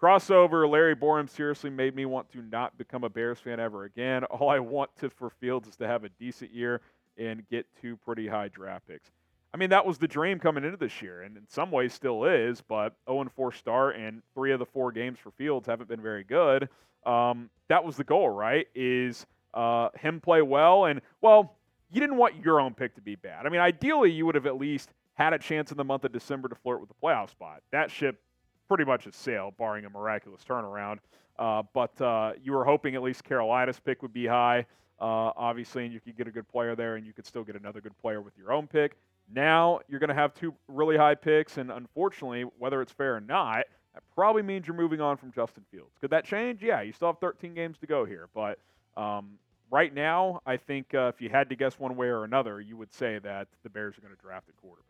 Crossover, Larry Borom seriously made me want to not become a Bears fan ever again. All I want to for Fields is to have a decent year and get two pretty high draft picks. I mean, that was the dream coming into this year, and in some ways still is, but 0 4 start and three of the four games for Fields haven't been very good. Um, that was the goal, right? Is uh, him play well, and, well, you didn't want your own pick to be bad. I mean, ideally, you would have at least had a chance in the month of December to flirt with the playoff spot. That ship pretty much a sale, barring a miraculous turnaround. Uh, but uh, you were hoping at least Carolina's pick would be high, uh, obviously, and you could get a good player there, and you could still get another good player with your own pick. Now you're going to have two really high picks, and unfortunately, whether it's fair or not, that probably means you're moving on from Justin Fields. Could that change? Yeah, you still have 13 games to go here, but um, right now, I think uh, if you had to guess one way or another, you would say that the Bears are going to draft a quarterback.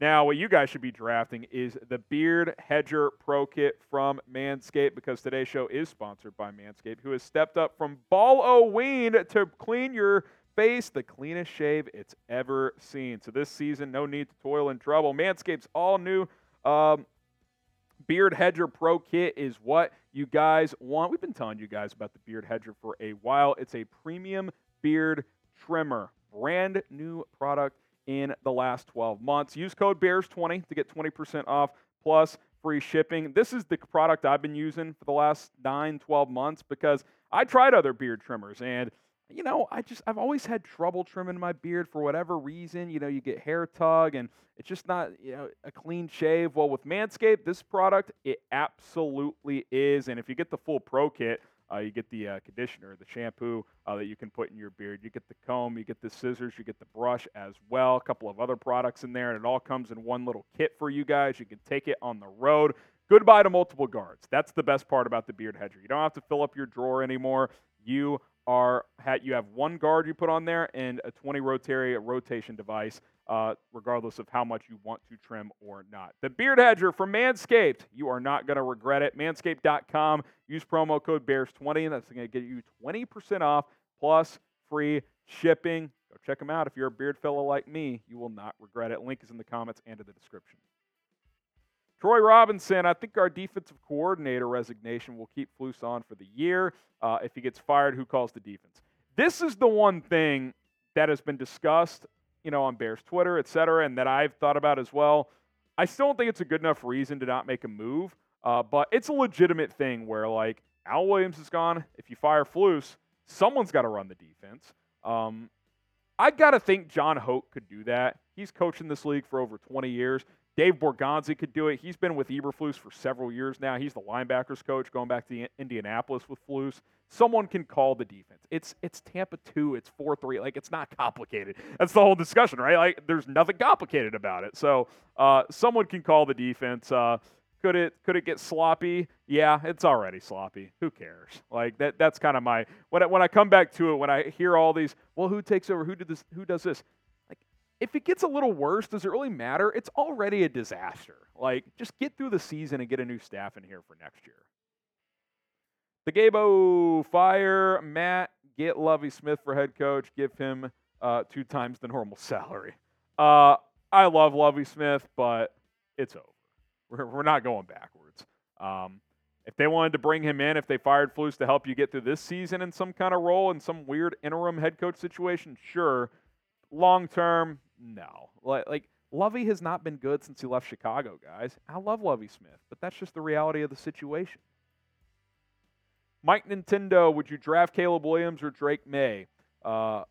Now, what you guys should be drafting is the Beard Hedger Pro Kit from Manscaped because today's show is sponsored by Manscaped, who has stepped up from ball o to clean your face the cleanest shave it's ever seen. So this season, no need to toil and trouble. Manscaped's all new um, Beard Hedger Pro Kit is what you guys want. We've been telling you guys about the Beard Hedger for a while. It's a premium beard trimmer, brand new product in the last 12 months. Use code BEARS20 to get 20% off plus free shipping. This is the product I've been using for the last 9, 12 months because I tried other beard trimmers and you know, I just I've always had trouble trimming my beard for whatever reason. You know, you get hair tug and it's just not, you know, a clean shave. Well, with Manscaped, this product it absolutely is. And if you get the full pro kit, uh, you get the uh, conditioner, the shampoo uh, that you can put in your beard. You get the comb, you get the scissors, you get the brush as well. A couple of other products in there, and it all comes in one little kit for you guys. You can take it on the road. Goodbye to multiple guards. That's the best part about the Beard Hedger. You don't have to fill up your drawer anymore. You are you have one guard you put on there and a 20 rotary rotation device, uh, regardless of how much you want to trim or not. The Beard Hedger from Manscaped, you are not going to regret it. Manscaped.com. Use promo code Bears20, and that's going to get you 20% off plus free shipping. Go check them out. If you're a beard fellow like me, you will not regret it. Link is in the comments and in the description. Troy Robinson, I think our defensive coordinator resignation will keep Flus on for the year. Uh, if he gets fired, who calls the defense? This is the one thing that has been discussed, you know, on Bears Twitter, et cetera, and that I've thought about as well. I still don't think it's a good enough reason to not make a move, uh, but it's a legitimate thing where, like, Al Williams is gone. If you fire Flus, someone's got to run the defense. Um, I got to think Jon Hoke could do that. He's coached in this league for over 20 years. Dave Borgonzi could do it. He's been with Eberflus for several years now. He's the linebackers coach going back to Indianapolis with Flus. Someone can call the defense. It's it's Tampa 2, it's 4-3. Like it's not complicated. That's the whole discussion, right? Like there's nothing complicated about it. So, uh, someone can call the defense. Uh, could it could it get sloppy? Yeah, it's already sloppy. Who cares? Like that that's kind of my when I, when I come back to it when I hear all these, well, who takes over? Who did this? Who does this? If it gets a little worse, does it really matter? It's already a disaster. Like, just get through the season and get a new staff in here for next year. The Gabo fire Matt, get Lovie Smith for head coach, give him uh, two times the normal salary. Uh, I love Lovie Smith, but it's over. We're, we're not going backwards. Um, if they wanted to bring him in, if they fired Flus to help you get through this season in some kind of role, in some weird interim head coach situation, sure. Long term, no. Like, like Lovie has not been good since he left Chicago, guys. I love Lovie Smith, but that's just the reality of the situation. Mike Nintendo, would you draft Caleb Williams or Drake Maye? Uh,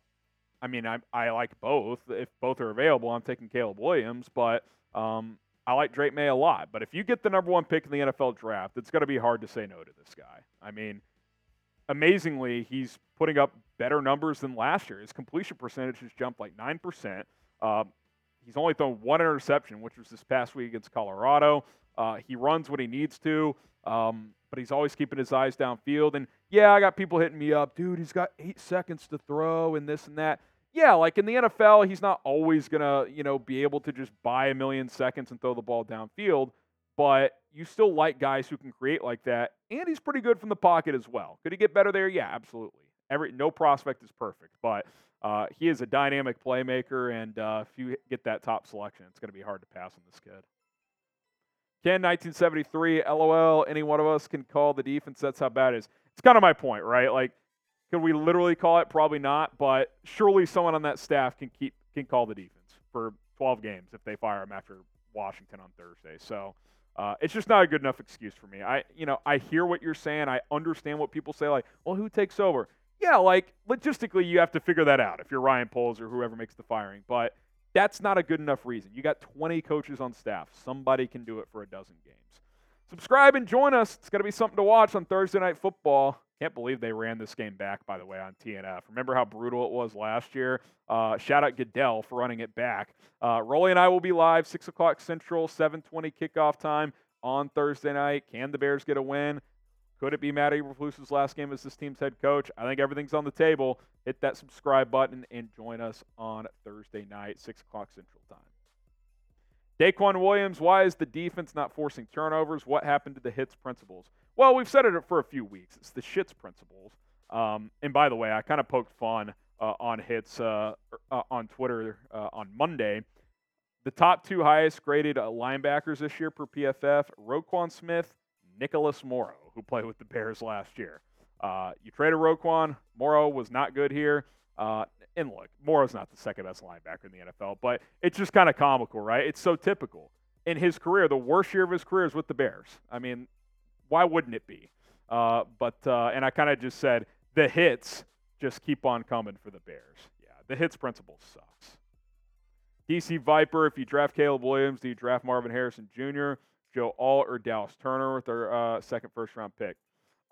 I mean, I, I like both. If both are available, I'm taking Caleb Williams, but um, I like Drake Maye a lot. But if you get the number one pick in the NFL draft, it's going to be hard to say no to this guy. I mean, amazingly, he's putting up better numbers than last year. His completion percentage has jumped like 9%. Uh, he's only thrown one interception, which was this past week against Colorado. Uh, he runs when he needs to, um, but he's always keeping his eyes downfield. And yeah, I got people hitting me up, dude. He's got eight seconds to throw and this and that. Yeah, like in the NFL, he's not always gonna, you know, be able to just buy a million seconds and throw the ball downfield. But you still like guys who can create like that, and he's pretty good from the pocket as well. Could he get better there? Yeah, absolutely. Every no prospect is perfect, but uh, he is a dynamic playmaker, and uh, if you get that top selection, it's going to be hard to pass on this kid. Ken, 1973, LOL, any one of us can call the defense. That's how bad it is. It's kind of my point, right? Like, could we literally call it? Probably not, but surely someone on that staff can keep can call the defense for 12 games if they fire him after Washington on Thursday. So uh, it's just not a good enough excuse for me. I, you know, I hear what you're saying. I understand what people say. Like, well, who takes over? Yeah, like logistically, you have to figure that out if you're Ryan Poles or whoever makes the firing. But that's not a good enough reason. You got 20 coaches on staff. Somebody can do it for a dozen games. Subscribe and join us. It's going to be something to watch on Thursday Night Football. Can't believe they ran this game back, by the way, on TNF. Remember how brutal it was last year? Uh, shout out Goodell for running it back. Uh, Rolly and I will be live 6 o'clock Central, 720 kickoff time on Thursday night. Can the Bears get a win? Could it be Matt Eberflus's last game as this team's head coach? I think everything's on the table. Hit that subscribe button and join us on Thursday night, 6 o'clock Central Time. Daquan Williams, why is the defense not forcing turnovers? What happened to the hits principles? Well, we've said it for a few weeks. It's the shits principles. Um, and by the way, I kind of poked fun uh, on hits uh, er, uh, on Twitter uh, on Monday. The top two highest graded linebackers this year per PFF Roquan Smith, Nicholas Morrow, who played with the Bears last year. Uh, you traded Roquan. Morrow was not good here. Uh, and look, Morrow's not the second best linebacker in the NFL, but it's just kind of comical, right? It's so typical. In his career, the worst year of his career is with the Bears. I mean, why wouldn't it be? Uh, but uh, and I kind of just said the hits just keep on coming for the Bears. Yeah, the hits principle sucks. DC Viper, if you draft Caleb Williams, do you draft Marvin Harrison Jr., Joe Alt, or Dallas Turner with their uh, second first round pick?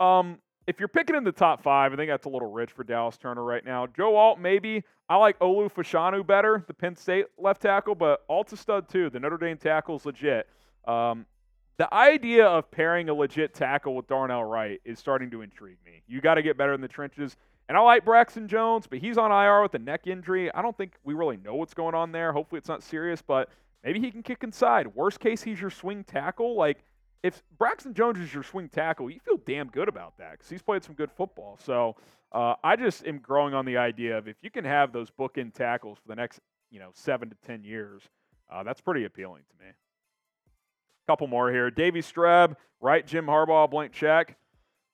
Um, if you're picking in the top five, I think that's a little rich for Dallas Turner right now. Joe Alt, maybe. I like Olu Fashanu better, the Penn State left tackle, but Alt's a stud too. The Notre Dame tackle is legit. Um, the idea of pairing a legit tackle with Darnell Wright is starting to intrigue me. You got to get better in the trenches. And I like Braxton Jones, but he's on IR with a neck injury. I don't think we really know what's going on there. Hopefully it's not serious, but maybe he can kick inside. Worst case, he's your swing tackle. Like, if Braxton Jones is your swing tackle, you feel damn good about that because he's played some good football. So uh, I just am growing on the idea of if you can have those bookend tackles for the next, you know, seven to ten years, uh, that's pretty appealing to me. Couple more here. Davy Streb, right? Jim Harbaugh, blank check.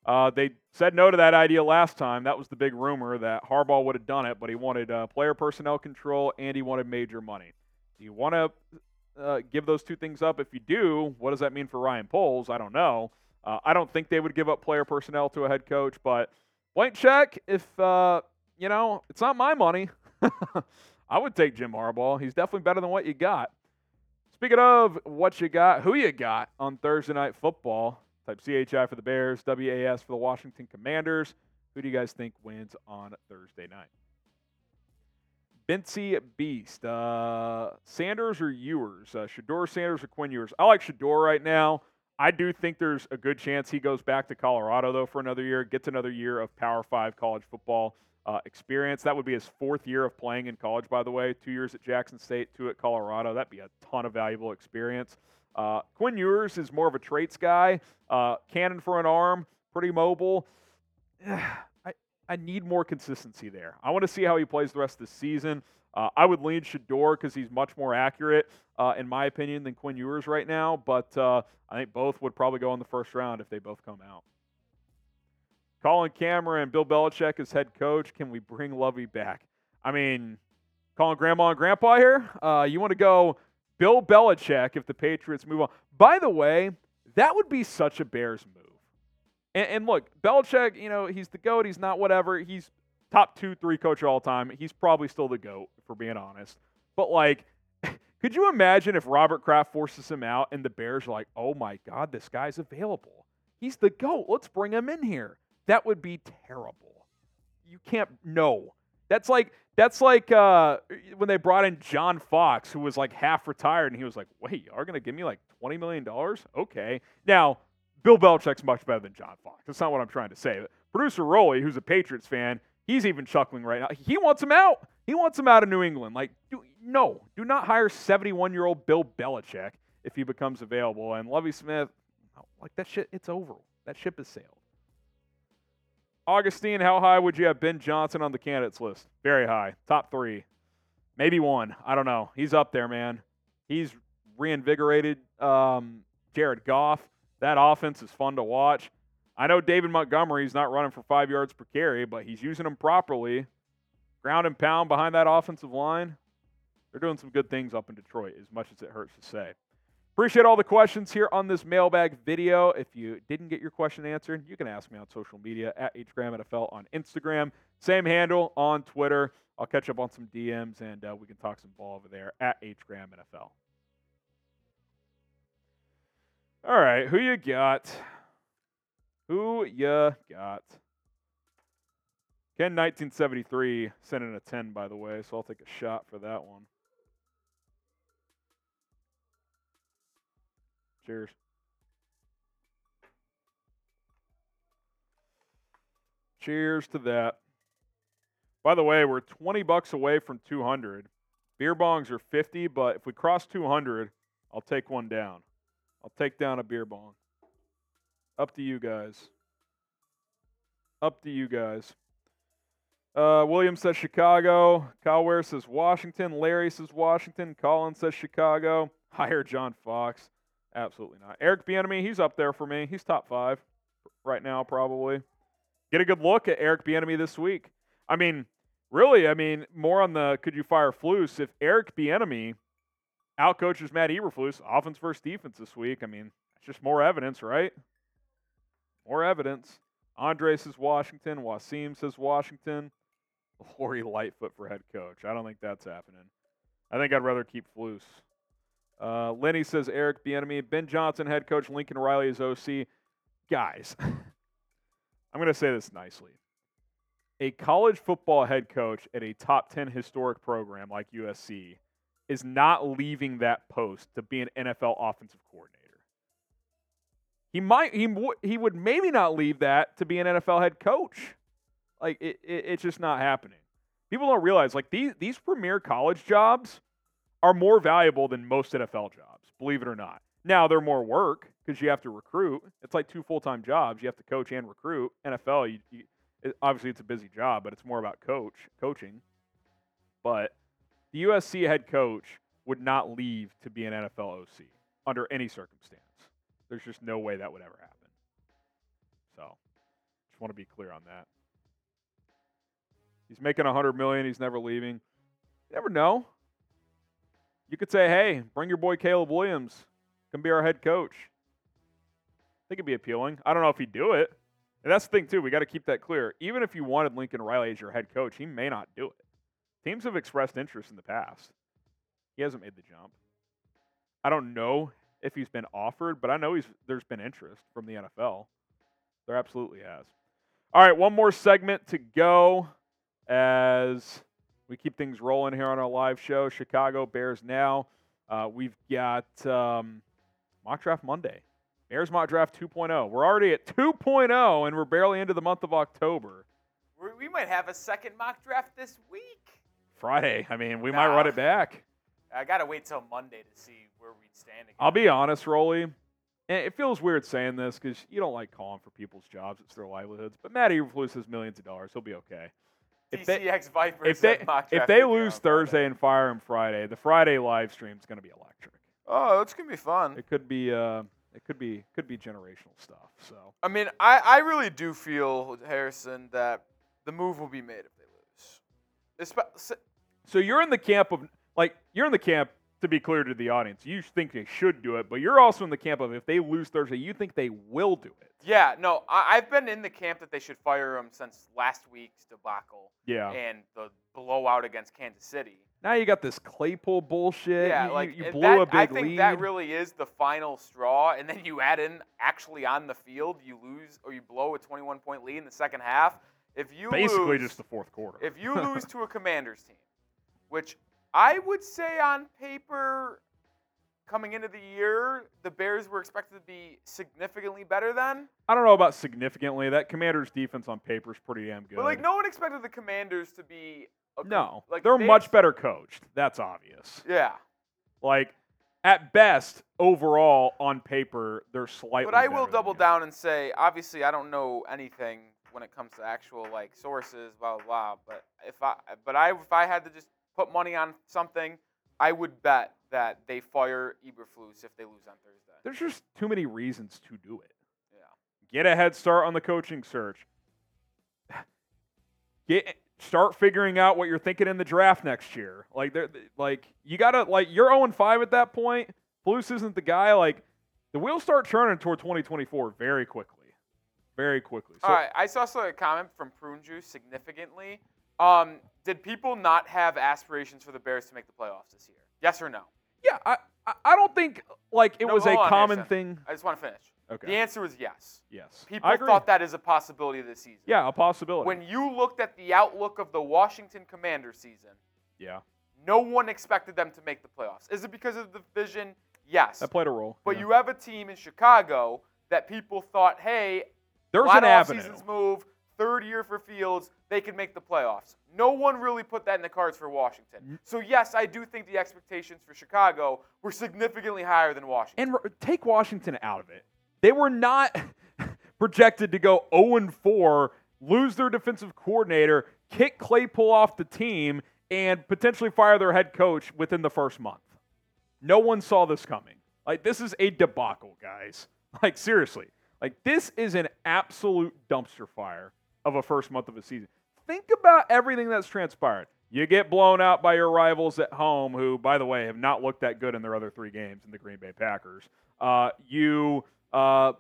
Uh, they said no to that idea last time. That was the big rumor that Harbaugh would have done it, but he wanted uh, player personnel control and he wanted major money. You want to uh, give those two things up? If you do, what does that mean for Ryan Poles? I don't know. Uh, I don't think they would give up player personnel to a head coach, but blank check. If uh, you know, it's not my money. I would take Jim Harbaugh. He's definitely better than what you got. Speaking of what you got, who you got on Thursday Night Football? Type CHI for the Bears, WAS for the Washington Commanders. Who do you guys think wins on Thursday night? Bincy Beast. Uh, Sanders or Ewers? Uh, Shedeur Sanders or Quinn Ewers? I like Shedeur right now. I do think there's a good chance he goes back to Colorado, though, for another year, gets another year of Power Five college football uh, experience. That would be his fourth year of playing in college, by the way. Two years at Jackson State, two at Colorado. That'd be a ton of valuable experience. Uh, Quinn Ewers is more of a traits guy, uh, cannon for an arm, pretty mobile. I, need more consistency there. I want to see how he plays the rest of the season. Uh, I would lean Shedeur because he's much more accurate, uh, in my opinion, than Quinn Ewers right now. But uh, I think both would probably go in the first round if they both come out. Colin Cameron, Bill Belichick as head coach. Can we bring Lovie back? I mean, calling grandma and grandpa here. Uh, you want to go Bill Belichick if the Patriots move on. By the way, that would be such a Bears move. And, and look, Belichick, you know, he's the GOAT. He's not whatever. He's top two, three coach all time. He's probably still the GOAT, for being honest. But, like, could you imagine if Robert Kraft forces him out and the Bears are like, oh my God, this guy's available? He's the GOAT. Let's bring him in here. That would be terrible. You can't, no. That's like, that's like uh, when they brought in John Fox, who was like half retired, and he was like, wait, y'all going to give me like $20 million? Okay. Now, Bill Belichick's much better than John Fox. That's not what I'm trying to say. Producer Rolly, who's a Patriots fan, he's even chuckling right now. He wants him out. He wants him out of New England. Like, do, no, do not hire 71 year old Bill Belichick if he becomes available. And Lovie Smith, like that shit, it's over. That ship has sailed. Augustine, how high would you have Ben Johnson on the candidates list? Very high. Top three. Maybe one. I don't know. He's up there, man. He's reinvigorated um, Jared Goff. That offense is fun to watch. I know David Montgomery's not running for five yards per carry, but he's using them properly. Ground and pound behind that offensive line. They're doing some good things up in Detroit, as much as it hurts to say. Appreciate all the questions here on this mailbag video. If you didn't get your question answered, you can ask me on social media at HGramNFL on Instagram. Same handle on Twitter. I'll catch up on some DMs and uh, we can talk some ball over there at HGramNFL. All right, who you got? Who you got? Ken 1973 sent in a 10, by the way, so I'll take a shot for that one. Cheers. Cheers to that. By the way, we're 20 bucks away from 200. Beer bongs are 50, but if we cross 200, I'll take one down. I'll take down a beer bong. Up to you guys. Up to you guys. Uh, William says Chicago. Kyle Ware says Washington. Larry says Washington. Colin says Chicago. Hire John Fox. Absolutely not. Eric Bieniemy, he's up there for me. He's top five right now, probably. Get a good look at Eric Bieniemy this week. I mean, really, I mean, more on the could you fire Flus if Eric Bieniemy outcoaches Matt Eberflus, offense versus defense this week. I mean, it's just more evidence, right? More evidence. Andre says Washington. Wasim says Washington. Lori Lightfoot for head coach. I don't think that's happening. I think I'd rather keep Flus. Uh, Lenny says Eric Bieniemy. Ben Johnson, head coach. Lincoln Riley is OC. Guys, I'm going to say this nicely. A college football head coach at a top 10 historic program like USC is not leaving that post to be an NFL offensive coordinator. He might he he would maybe not leave that to be an NFL head coach. Like it, it, it's just not happening. People don't realize like these these premier college jobs are more valuable than most NFL jobs, believe it or not. Now they're more work because you have to recruit. It's like two full time jobs. You have to coach and recruit. NFL, you, you, obviously it's a busy job, but it's more about coach coaching. But the USC head coach would not leave to be an NFL OC under any circumstance. There's just no way that would ever happen. So, just want to be clear on that. He's making 100 million, he's never leaving. You never know. You could say, "Hey, bring your boy Caleb Williams. Come be our head coach." I think it'd be appealing. I don't know if he'd do it. And that's the thing too. We got to keep that clear. Even if you wanted Lincoln Riley as your head coach, he may not do it. Teams have expressed interest in the past. He hasn't made the jump. I don't know if he's been offered, but I know he's there's been interest from the NFL. There absolutely has. All right, one more segment to go as we keep things rolling here on our live show. Chicago Bears now. Uh, we've got um, mock draft Monday. Bears mock draft 2.0. We're already at 2.0, and we're barely into the month of October. We might have a second mock draft this week. Friday. I mean, we nah. might run it back. I gotta wait till Monday to see where we'd stand. Again. I'll be honest, Rolly. It feels weird saying this because you don't like calling for people's jobs; it's their livelihoods. But Matt Eberflus has millions of dollars; he'll be okay. If they, Vipers if they, if they lose Thursday and fire him Friday, the Friday live stream is going to be electric. Oh, it's gonna be fun. It could be. Uh, it could be could be generational stuff. So I mean, I, I really do feel Harrison that the move will be made if they lose. So you're in the camp of like you're in the camp to be clear to the audience. You think they should do it, but you're also in the camp of if they lose Thursday, you think they will do it. Yeah, no, I, have been in the camp that they should fire him since last week's debacle. Yeah. And the blowout against Kansas City. Now you got this Claypool bullshit. Yeah, you, like you, you blew that, a big I think lead. that really is the final straw, and then you add in actually on the field, you lose or you blow a 21 point lead in the second half. If you basically lose, just the fourth quarter. If you lose to a Commanders team, which I would say on paper, coming into the year, the Bears were expected to be significantly better than. I don't know about significantly. That Commanders defense on paper is pretty damn good. But like no one expected the Commanders to be. A, no, like they're much better coached. That's obvious. Yeah. Like at best, overall on paper, they're slightly. But I will double down and say, obviously, I don't know anything when it comes to actual like sources, blah blah blah. But if I, but I, if I had to just put money on something, I would bet that they fire Eberflus if they lose on Thursday. There's just too many reasons to do it. Yeah. Get a head start on the coaching search. Get start figuring out what you're thinking in the draft next year. Like like you gotta like you're 0 5 at that point. Flus isn't the guy. Like the wheels start turning toward 2024 very quickly. Very quickly. So, All right. I saw a comment from Prune Juice significantly. Um, did people not have aspirations for the Bears to make the playoffs this year? Yes or no? Yeah, I I don't think like it no, was a on, common Harrison. thing. I just want to finish. Okay. The answer was yes. Yes. People thought that is a possibility this season. Yeah, a possibility. When you looked at the outlook of the Washington Commanders season, yeah, no one expected them to make the playoffs. Is it because of the division? Yes. That played a role. But yeah. you have a team in Chicago that people thought, hey, there's an avenue. Seasons move, third year for Fields, they could make the playoffs. No one really put that in the cards for Washington. Mm. So yes, I do think the expectations for Chicago were significantly higher than Washington. And take Washington out of it. They were not projected to go 0 and 4, lose their defensive coordinator, kick Claypool off the team, and potentially fire their head coach within the first month. No one saw this coming. Like, this is a debacle, guys. Like, seriously. Like, this is an absolute dumpster fire of a first month of a season. Think about everything that's transpired. You get blown out by your rivals at home, who, by the way, have not looked that good in their other three games in the Green Bay Packers. Uh, you uh,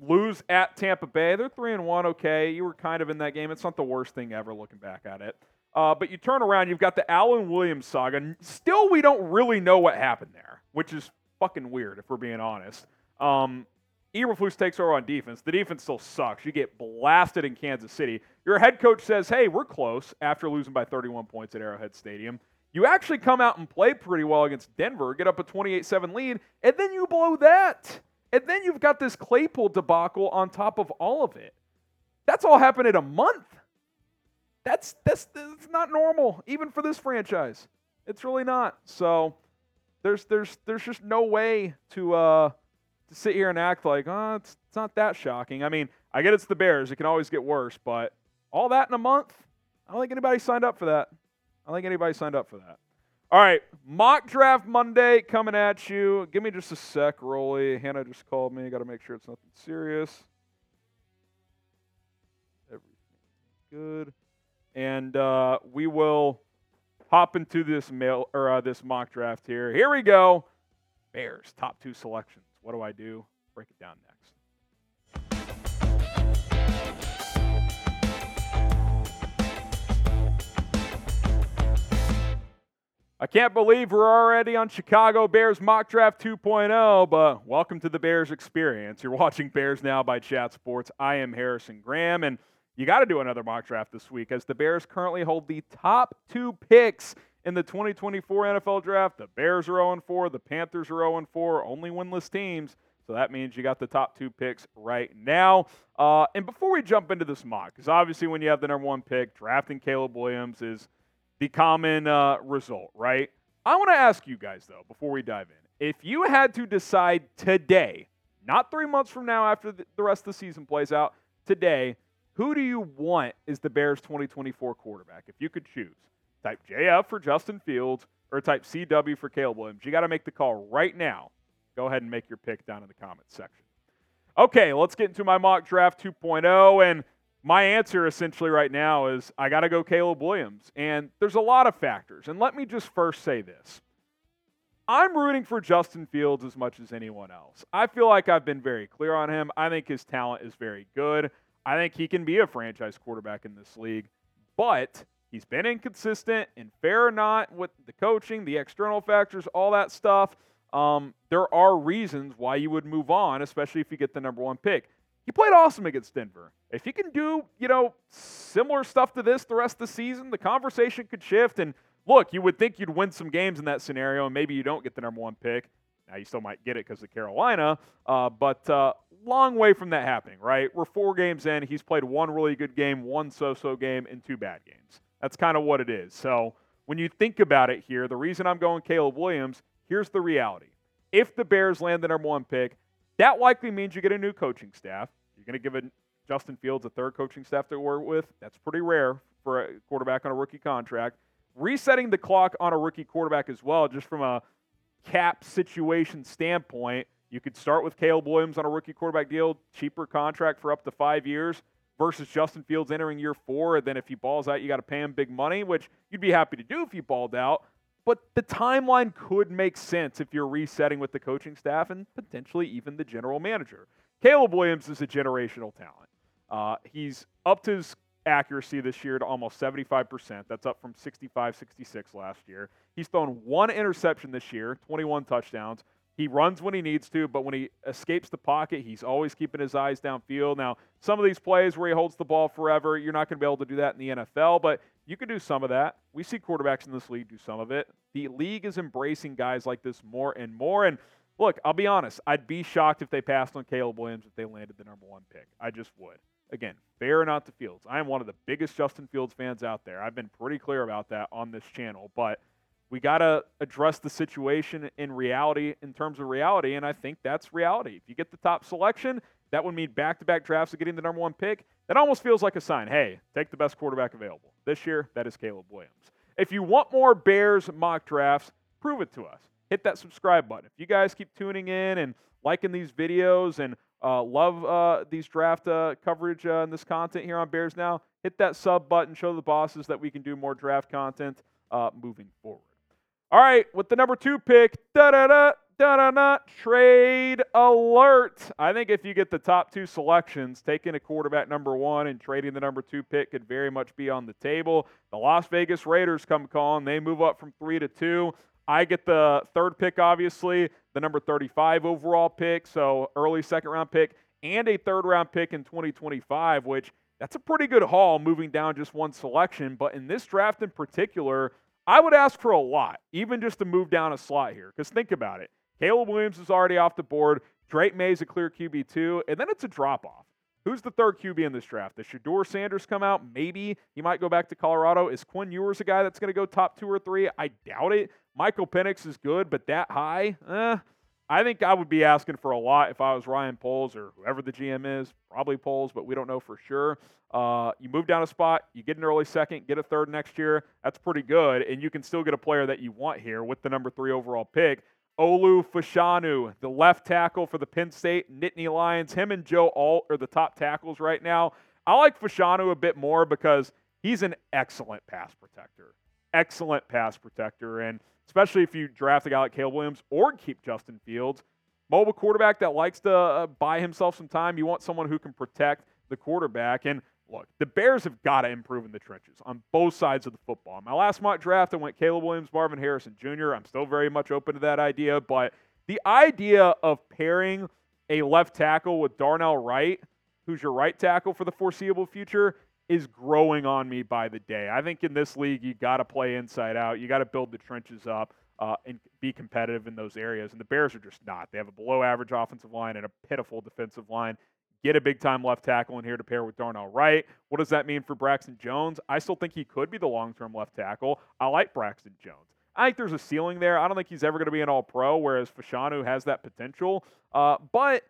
lose at Tampa Bay. They're three and one. Okay, you were kind of in that game. It's not the worst thing ever looking back at it. Uh, but you turn around, you've got the Alan Williams saga. Still, we don't really know what happened there, which is fucking weird if we're being honest. Um, Eberflus takes over on defense. The defense still sucks. You get blasted in Kansas City. Your head coach says, "Hey, we're close." After losing by 31 points at Arrowhead Stadium, you actually come out and play pretty well against Denver, get up a 28-7 lead, and then you blow that. And then you've got this Claypool debacle on top of all of it. That's all happened in a month. That's that's that's not normal, even for this franchise. It's really not. So there's there's there's just no way to uh to sit here and act like, oh, it's, it's not that shocking. I mean, I get it's the Bears. It can always get worse, but all that in a month, I don't think anybody signed up for that. I don't think anybody signed up for that. All right, mock draft Monday coming at you. Give me just a sec, Rolly. Hannah just called me. Got to make sure it's nothing serious. Everything good, and uh, we will hop into this mail or uh, this mock draft here. Here we go. Bears top two selections. What do I do? Break it down next. I can't believe we're already on Chicago Bears Mock Draft 2.0, but welcome to the Bears experience. You're watching Bears Now by Chat Sports. I am Harrison Graham, and you got to do another mock draft this week as the Bears currently hold the top two picks in the 2024 NFL Draft. The Bears are 0 4, the Panthers are 0 4, only winless teams. So that means you got the top two picks right now. Uh, and before we jump into this mock, because obviously when you have the number one pick, drafting Caleb Williams is the common uh, result, right? I want to ask you guys, though, before we dive in, if you had to decide today, not three months from now after the rest of the season plays out, today, who do you want is the Bears 2024 quarterback? If you could choose, type JF for Justin Fields or type CW for Caleb Williams. You got to make the call right now. Go ahead and make your pick down in the comments section. Okay, let's get into my mock draft 2.0. And my answer essentially right now is I got to go Caleb Williams. And there's a lot of factors. And let me just first say this I'm rooting for Justin Fields as much as anyone else. I feel like I've been very clear on him. I think his talent is very good. I think he can be a franchise quarterback in this league. But he's been inconsistent, and fair or not, with the coaching, the external factors, all that stuff. Um, there are reasons why you would move on, especially if you get the number one pick. He played awesome against Denver. If he can do, you know, similar stuff to this the rest of the season, the conversation could shift. And look, you would think you'd win some games in that scenario, and maybe you don't get the number one pick. Now you still might get it because of Carolina, uh, but uh, long way from that happening. Right? We're four games in. He's played one really good game, one so-so game, and two bad games. That's kind of what it is. So when you think about it here, the reason I'm going Caleb Williams, here's the reality. If the Bears land the number one pick, that likely means you get a new coaching staff. You're going to give a, Justin Fields a third coaching staff to work with. That's pretty rare for a quarterback on a rookie contract. Resetting the clock on a rookie quarterback as well, just from a cap situation standpoint. You could start with Caleb Williams on a rookie quarterback deal, cheaper contract for up to five years, versus Justin Fields entering year four. And then if he balls out, you got to pay him big money, which you'd be happy to do if he balled out. But the timeline could make sense if you're resetting with the coaching staff and potentially even the general manager. Caleb Williams is a generational talent. Uh, he's upped his accuracy this year to almost 75%. That's up from 65, 66 last year. He's thrown one interception this year, 21 touchdowns. He runs when he needs to, but when he escapes the pocket, he's always keeping his eyes downfield. Now, some of these plays where he holds the ball forever, you're not going to be able to do that in the NFL, but you can do some of that. We see quarterbacks in this league do some of it. The league is embracing guys like this more and more. And look, I'll be honest, I'd be shocked if they passed on Caleb Williams if they landed the number one pick. I just would. again, fair not to Fields. I am one of the biggest Justin Fields fans out there. I've been pretty clear about that on this channel, but we got to address the situation in reality in terms of reality, and I think that's reality. If you get the top selection, that would mean back to back drafts of getting the number one pick. That almost feels like a sign hey, take the best quarterback available. This year, that is Caleb Williams. If you want more Bears mock drafts, prove it to us. Hit that subscribe button. If you guys keep tuning in and liking these videos and uh, love uh, these draft uh, coverage uh, and this content here on Bears Now, hit that sub button. Show the bosses that we can do more draft content uh, moving forward. All right, with the number two pick, da da da da da da, trade alert. I think if you get the top two selections, taking a quarterback number one and trading the number two pick could very much be on the table. The Las Vegas Raiders come calling. They move up from three to two. I get the third pick, obviously, the number 35 overall pick, so early second round pick, and a third round pick in 2025, which that's a pretty good haul moving down just one selection. But in this draft in particular, I would ask for a lot, even just to move down a slot here. Because think about it Caleb Williams is already off the board, Drake Maye's a clear QB2, and then it's a drop off. Who's the third QB in this draft? Does Shedeur Sanders come out? Maybe he might go back to Colorado. Is Quinn Ewers a guy that's going to go top two or three? I doubt it. Michael Penix is good, but that high, eh, I think I would be asking for a lot if I was Ryan Poles or whoever the GM is. Probably Poles, but we don't know for sure. Uh, you move down a spot, you get an early second, get a third next year. That's pretty good, and you can still get a player that you want here with the number three overall pick. Olu Fashanu, the left tackle for the Penn State Nittany Lions. Him and Joe Alt are the top tackles right now. I like Fashanu a bit more because he's an excellent pass protector. Excellent pass protector. And especially if you draft a guy like Caleb Williams or keep Justin Fields, mobile quarterback that likes to uh, buy himself some time. You want someone who can protect the quarterback. And look, the Bears have got to improve in the trenches on both sides of the football. My last mock draft, I went Caleb Williams, Marvin Harrison Jr. I'm still very much open to that idea, but the idea of pairing a left tackle with Darnell Wright, who's your right tackle for the foreseeable future, is growing on me by the day. I think in this league, you got to play inside out. You got to build the trenches up uh, and be competitive in those areas. And the Bears are just not. They have a below average offensive line and a pitiful defensive line. Get a big time left tackle in here to pair with Darnell Wright. What does that mean for Braxton Jones? I still think he could be the long term left tackle. I like Braxton Jones. I think there's a ceiling there. I don't think he's ever going to be an all pro, whereas Fashanu has that potential. Uh, but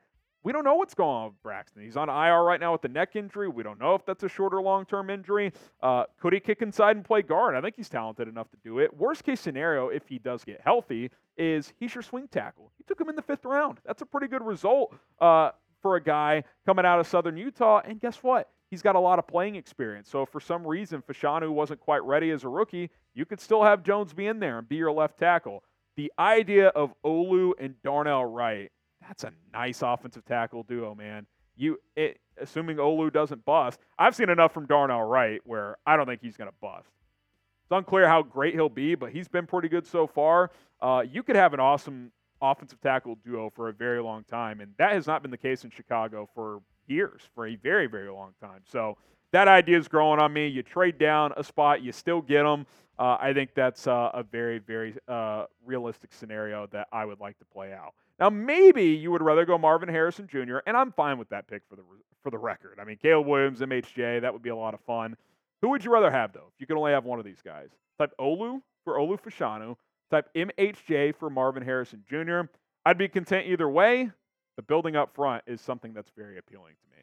we don't know what's going on with Braxton. He's on IR right now with the neck injury. We don't know if that's a short or long term injury. Uh, could he kick inside and play guard? I think he's talented enough to do it. Worst case scenario, if he does get healthy, is he's your swing tackle. He took him in the fifth round. That's a pretty good result. Uh, for a guy coming out of Southern Utah. And guess what? He's got a lot of playing experience. So if for some reason Fashanu wasn't quite ready as a rookie, you could still have Jones be in there and be your left tackle. The idea of Olu and Darnell Wright, that's a nice offensive tackle duo, man. You it, assuming Olu doesn't bust. I've seen enough from Darnell Wright where I don't think he's going to bust. It's unclear how great he'll be, but he's been pretty good so far. Uh, you could have an awesome offensive tackle duo for a very long time, and that has not been the case in Chicago for years, for a very, very long time. So that idea is growing on me. You trade down a spot, you still get them. Uh, I think that's uh, a very, very uh, realistic scenario that I would like to play out. Now, maybe you would rather go Marvin Harrison Jr., and I'm fine with that pick for the for the record. I mean, Caleb Williams, MHJ, that would be a lot of fun. Who would you rather have though? If you could only have one of these guys, type Olu for Olu Fashanu, Type MHJ for Marvin Harrison Jr. I'd be content either way. The building up front is something that's very appealing to me.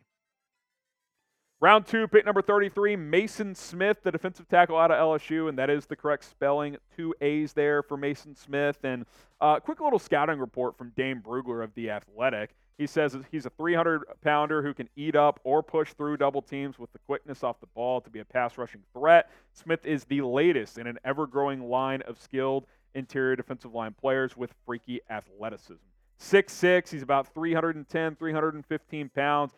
Round two, pick number 33, Maason Smith, the defensive tackle out of LSU, and that is the correct spelling. Two A's there for Maason Smith. And uh, quick little scouting report from Dane Brugler of The Athletic. He says he's a 300 pounder who can eat up or push through double teams with the quickness off the ball to be a pass rushing threat. Smith is the latest in an ever growing line of skilled interior defensive line players with freaky athleticism. Six-six, he's about 310, 315 pounds.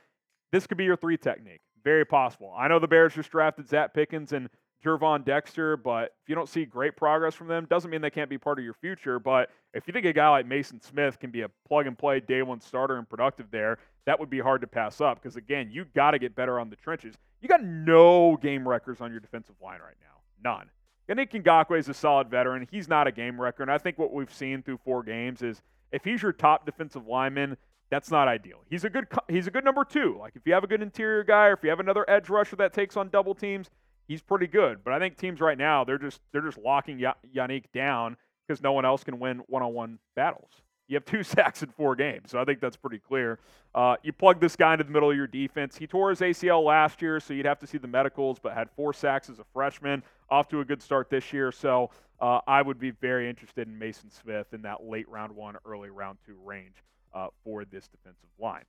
This could be your three technique. Very possible. I know the Bears just drafted Zacch Pickens and Gervon Dexter, but if you don't see great progress from them, doesn't mean they can't be part of your future. But if you think a guy like Maason Smith can be a plug and play day one starter and productive there, that would be hard to pass up because, again, you got to get better on the trenches. You got no game records on your defensive line right now. None. Yannick Ngakoue is a solid veteran. He's not a game wrecker. And I think what we've seen through four games is if he's your top defensive lineman, that's not ideal. He's a good he's a good number two. Like if you have a good interior guy, or if you have another edge rusher that takes on double teams, he's pretty good. But I think teams right now they're just they're just locking Yannick down because no one else can win one-on-one battles. You have two sacks in four games, so I think that's pretty clear. Uh, you plug this guy into the middle of your defense. He tore his ACL last year, so you'd have to see the medicals, but had four sacks as a freshman. Off to a good start this year, so uh, I would be very interested in Maason Smith in that late round one, early round two range uh, for this defensive line.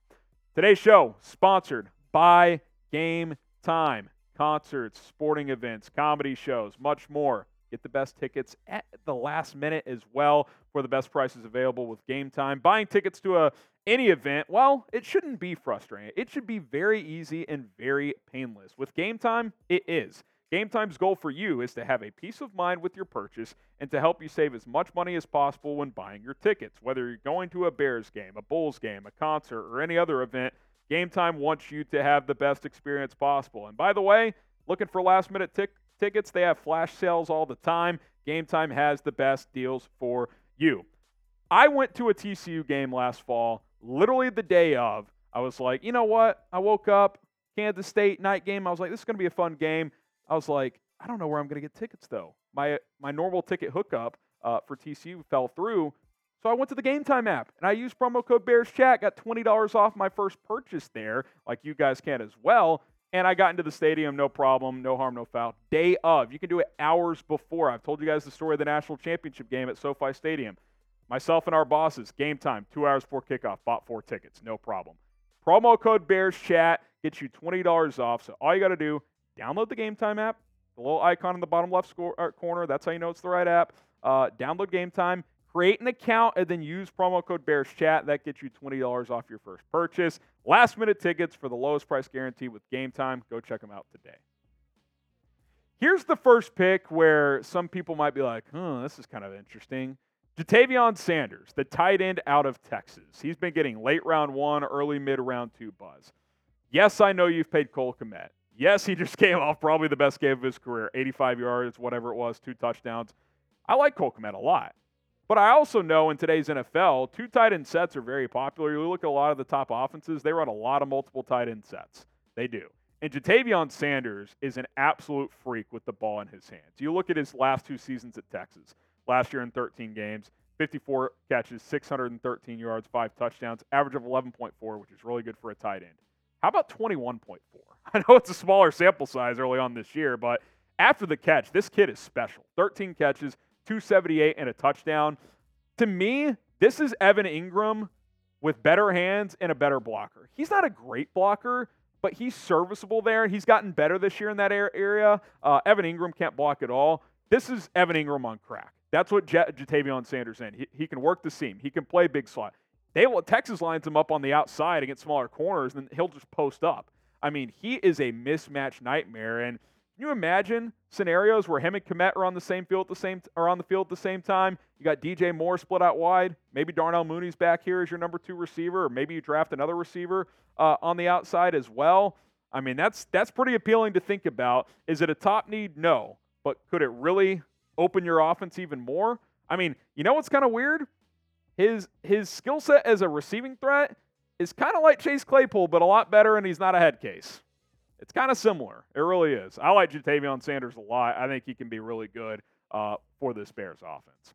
Today's show sponsored by Game Time. Concerts, sporting events, comedy shows, much more. Get the best tickets at the last minute as well for the best prices available with Gametime. Buying tickets to a any event, well, it shouldn't be frustrating. It should be very easy and very painless. With Gametime, it is. Gametime's goal for you is to have a peace of mind with your purchase and to help you save as much money as possible when buying your tickets. Whether you're going to a Bears game, a Bulls game, a concert, or any other event, Gametime wants you to have the best experience possible. And by the way, looking for last minute tickets tickets. They have flash sales all the time. Gametime has the best deals for you. I went to a TCU game last fall, literally the day of. I was like, you know what? I woke up, Kansas State night game. I was like, this is going to be a fun game. I was like, I don't know where I'm going to get tickets though. My my normal ticket hookup uh, for TCU fell through, so I went to the Gametime app and I used promo code Bears Chat. Got twenty dollars off my first purchase there, like you guys can as well. And I got into the stadium, no problem, no harm, no foul. Day of. You can do it hours before. I've told you guys the story of the national championship game at SoFi Stadium. Myself and our bosses, game time, two hours before kickoff, bought four tickets, no problem. Promo code Bears Chat gets you $20 off. So all you got to do, download the Gametime app, the little icon in the bottom left score, uh, corner. That's how you know it's the right app. Uh, download Gametime, create an account, and then use promo code Bears Chat. That gets you $20 off your first purchase. Last minute tickets for the lowest price guarantee with Gametime. Go check them out today. Here's the first pick where some people might be like, huh, this is kind of interesting. Ja'Tavion Sanders, the tight end out of Texas. He's been getting late round one, early mid round two buzz. Yes, I know you've paid Cole Kmet. Yes, he just came off probably the best game of his career 85 yards, whatever it was, two touchdowns. I like Cole Kmet a lot. But I also know in today's NFL, two tight end sets are very popular. You look at a lot of the top offenses, they run a lot of multiple tight end sets. They do. And Ja'Tavion Sanders is an absolute freak with the ball in his hands. You look at his last two seasons at Texas, last year in 13 games, 54 catches, 613 yards, five touchdowns, average of 11.4, which is really good for a tight end. How about 21.4? I know it's a smaller sample size early on this year, but after the catch, this kid is special. 13 catches, 278 and a touchdown. To me, this is Evan Engram with better hands and a better blocker. He's not a great blocker, but he's serviceable there. He's gotten better this year in that area. Uh, Evan Engram can't block at all. This is Evan Engram on crack. That's what Ja'Tavion Sanders in. He, he can work the seam. He can play big slot. They will, Texas lines him up on the outside against smaller corners, and he'll just post up. I mean, he is a mismatch nightmare, and – can you imagine scenarios where him and Kmet are on the same field at the same are on the field at the same time? You got DJ Moore split out wide. Maybe Darnell Mooney's back here as your number two receiver, or maybe you draft another receiver uh, on the outside as well. I mean, that's that's pretty appealing to think about. Is it a top need? No, but could it really open your offense even more? I mean, you know what's kind of weird? His his skill set as a receiving threat is kind of like Chase Claypool, but a lot better, and he's not a head case. It's kind of similar. It really is. I like Ja'Tavion Sanders a lot. I think he can be really good uh, for this Bears offense.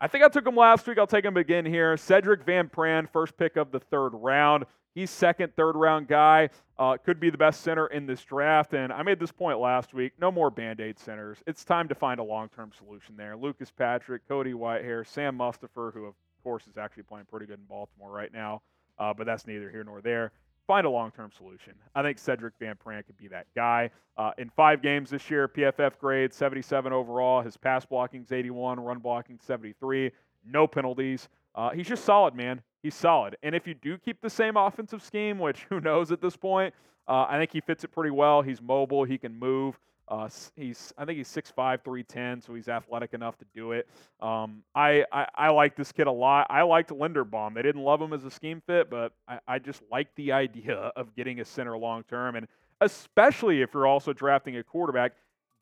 I think I took him last week. I'll take him again here. Cedric Van Pran, first pick of the third round. He's second, third round guy. Uh, could be the best center in this draft. And I made this point last week. No more band aid centers. It's time to find a long term solution there. Lucas Patrick, Cody Whitehair, Sam Mustipher, who of course is actually playing pretty good in Baltimore right now, uh, but that's neither here nor there find a long term solution. I think Cedric Van Pran could be that guy. Uh, in five games this year, PFF grade 77 overall. His pass blocking's 81, run blocking 73, no penalties. Uh, he's just solid, man. He's solid. And if you do keep the same offensive scheme, which who knows at this point, uh, I think he fits it pretty well. He's mobile, he can move. Uh, he's I think he's 6'5", 310, so he's athletic enough to do it. Um, I, I, I like this kid a lot. I liked Linderbaum. They didn't love him as a scheme fit, but I, I just like the idea of getting a center long term, and especially if you're also drafting a quarterback,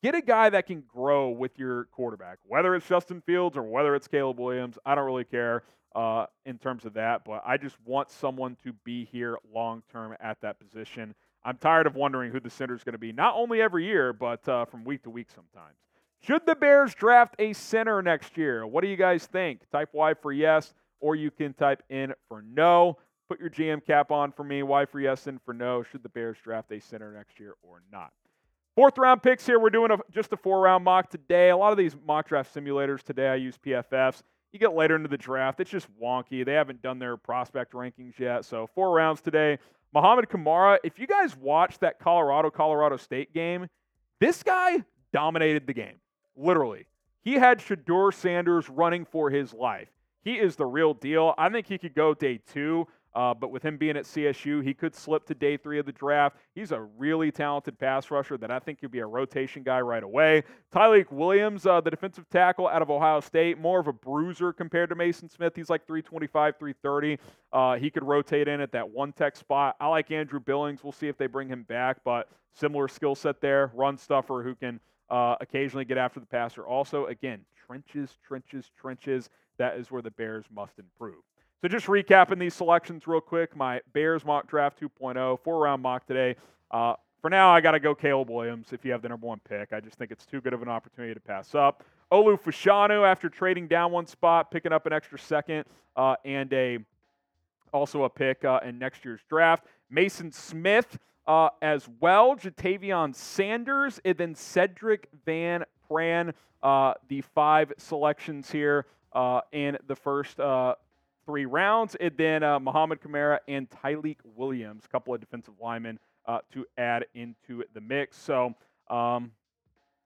get a guy that can grow with your quarterback, whether it's Justin Fields or whether it's Caleb Williams. I don't really care uh, in terms of that, but I just want someone to be here long term at that position. I'm tired of wondering who the center is going to be, not only every year, but uh, from week to week sometimes. Should the Bears draft a center next year? What do you guys think? Type Y for yes, or you can type in for no. Put your GM cap on for me. Y for yes and for no. Should the Bears draft a center next year or not? Fourth round picks here. We're doing a, just a four round mock today. A lot of these mock draft simulators today, I use PFFs. You get later into the draft, it's just wonky. They haven't done their prospect rankings yet. So, four rounds today. Mohamed Kamara, if you guys watched that Colorado Colorado State game, this guy dominated the game. Literally. He had Shedeur Sanders running for his life. He is the real deal. I think he could go day two. Uh, but with him being at CSU, he could slip to day three of the draft. He's a really talented pass rusher that I think could be a rotation guy right away. Tyleik Williams, uh, the defensive tackle out of Ohio State, more of a bruiser compared to Maason Smith. He's like 325, 330. Uh, he could rotate in at that one tech spot. I like Andrew Billings. We'll see if they bring him back, but similar skill set there. Run stuffer who can uh, occasionally get after the passer. Also, again, trenches, trenches, trenches. That is where the Bears must improve. So just recapping these selections real quick. My Bears mock draft 2.0, four round mock today. Uh, for now, I got to go Caleb Williams if you have the number one pick. I just think it's too good of an opportunity to pass up. Olu Fashanu, after trading down one spot, picking up an extra second uh, and a also a pick uh, in next year's draft. Maason Smith uh, as well. Ja'Tavion Sanders and then Cedric Van Pran. Uh, the five selections here uh, in the first three rounds. And then uh, Mohamed Kamara and Tyleik Williams, a couple of defensive linemen uh, to add into the mix. So um,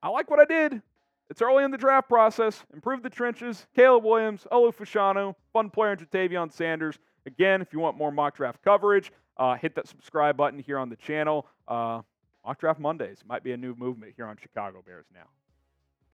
I like what I did. It's early in the draft process. Improve the trenches. Caleb Williams, Olu Fashanu, fun player in Ja'Tavion Sanders. Again, if you want more mock draft coverage, uh, hit that subscribe button here on the channel. Uh, mock draft Mondays might be a new movement here on Chicago Bears now.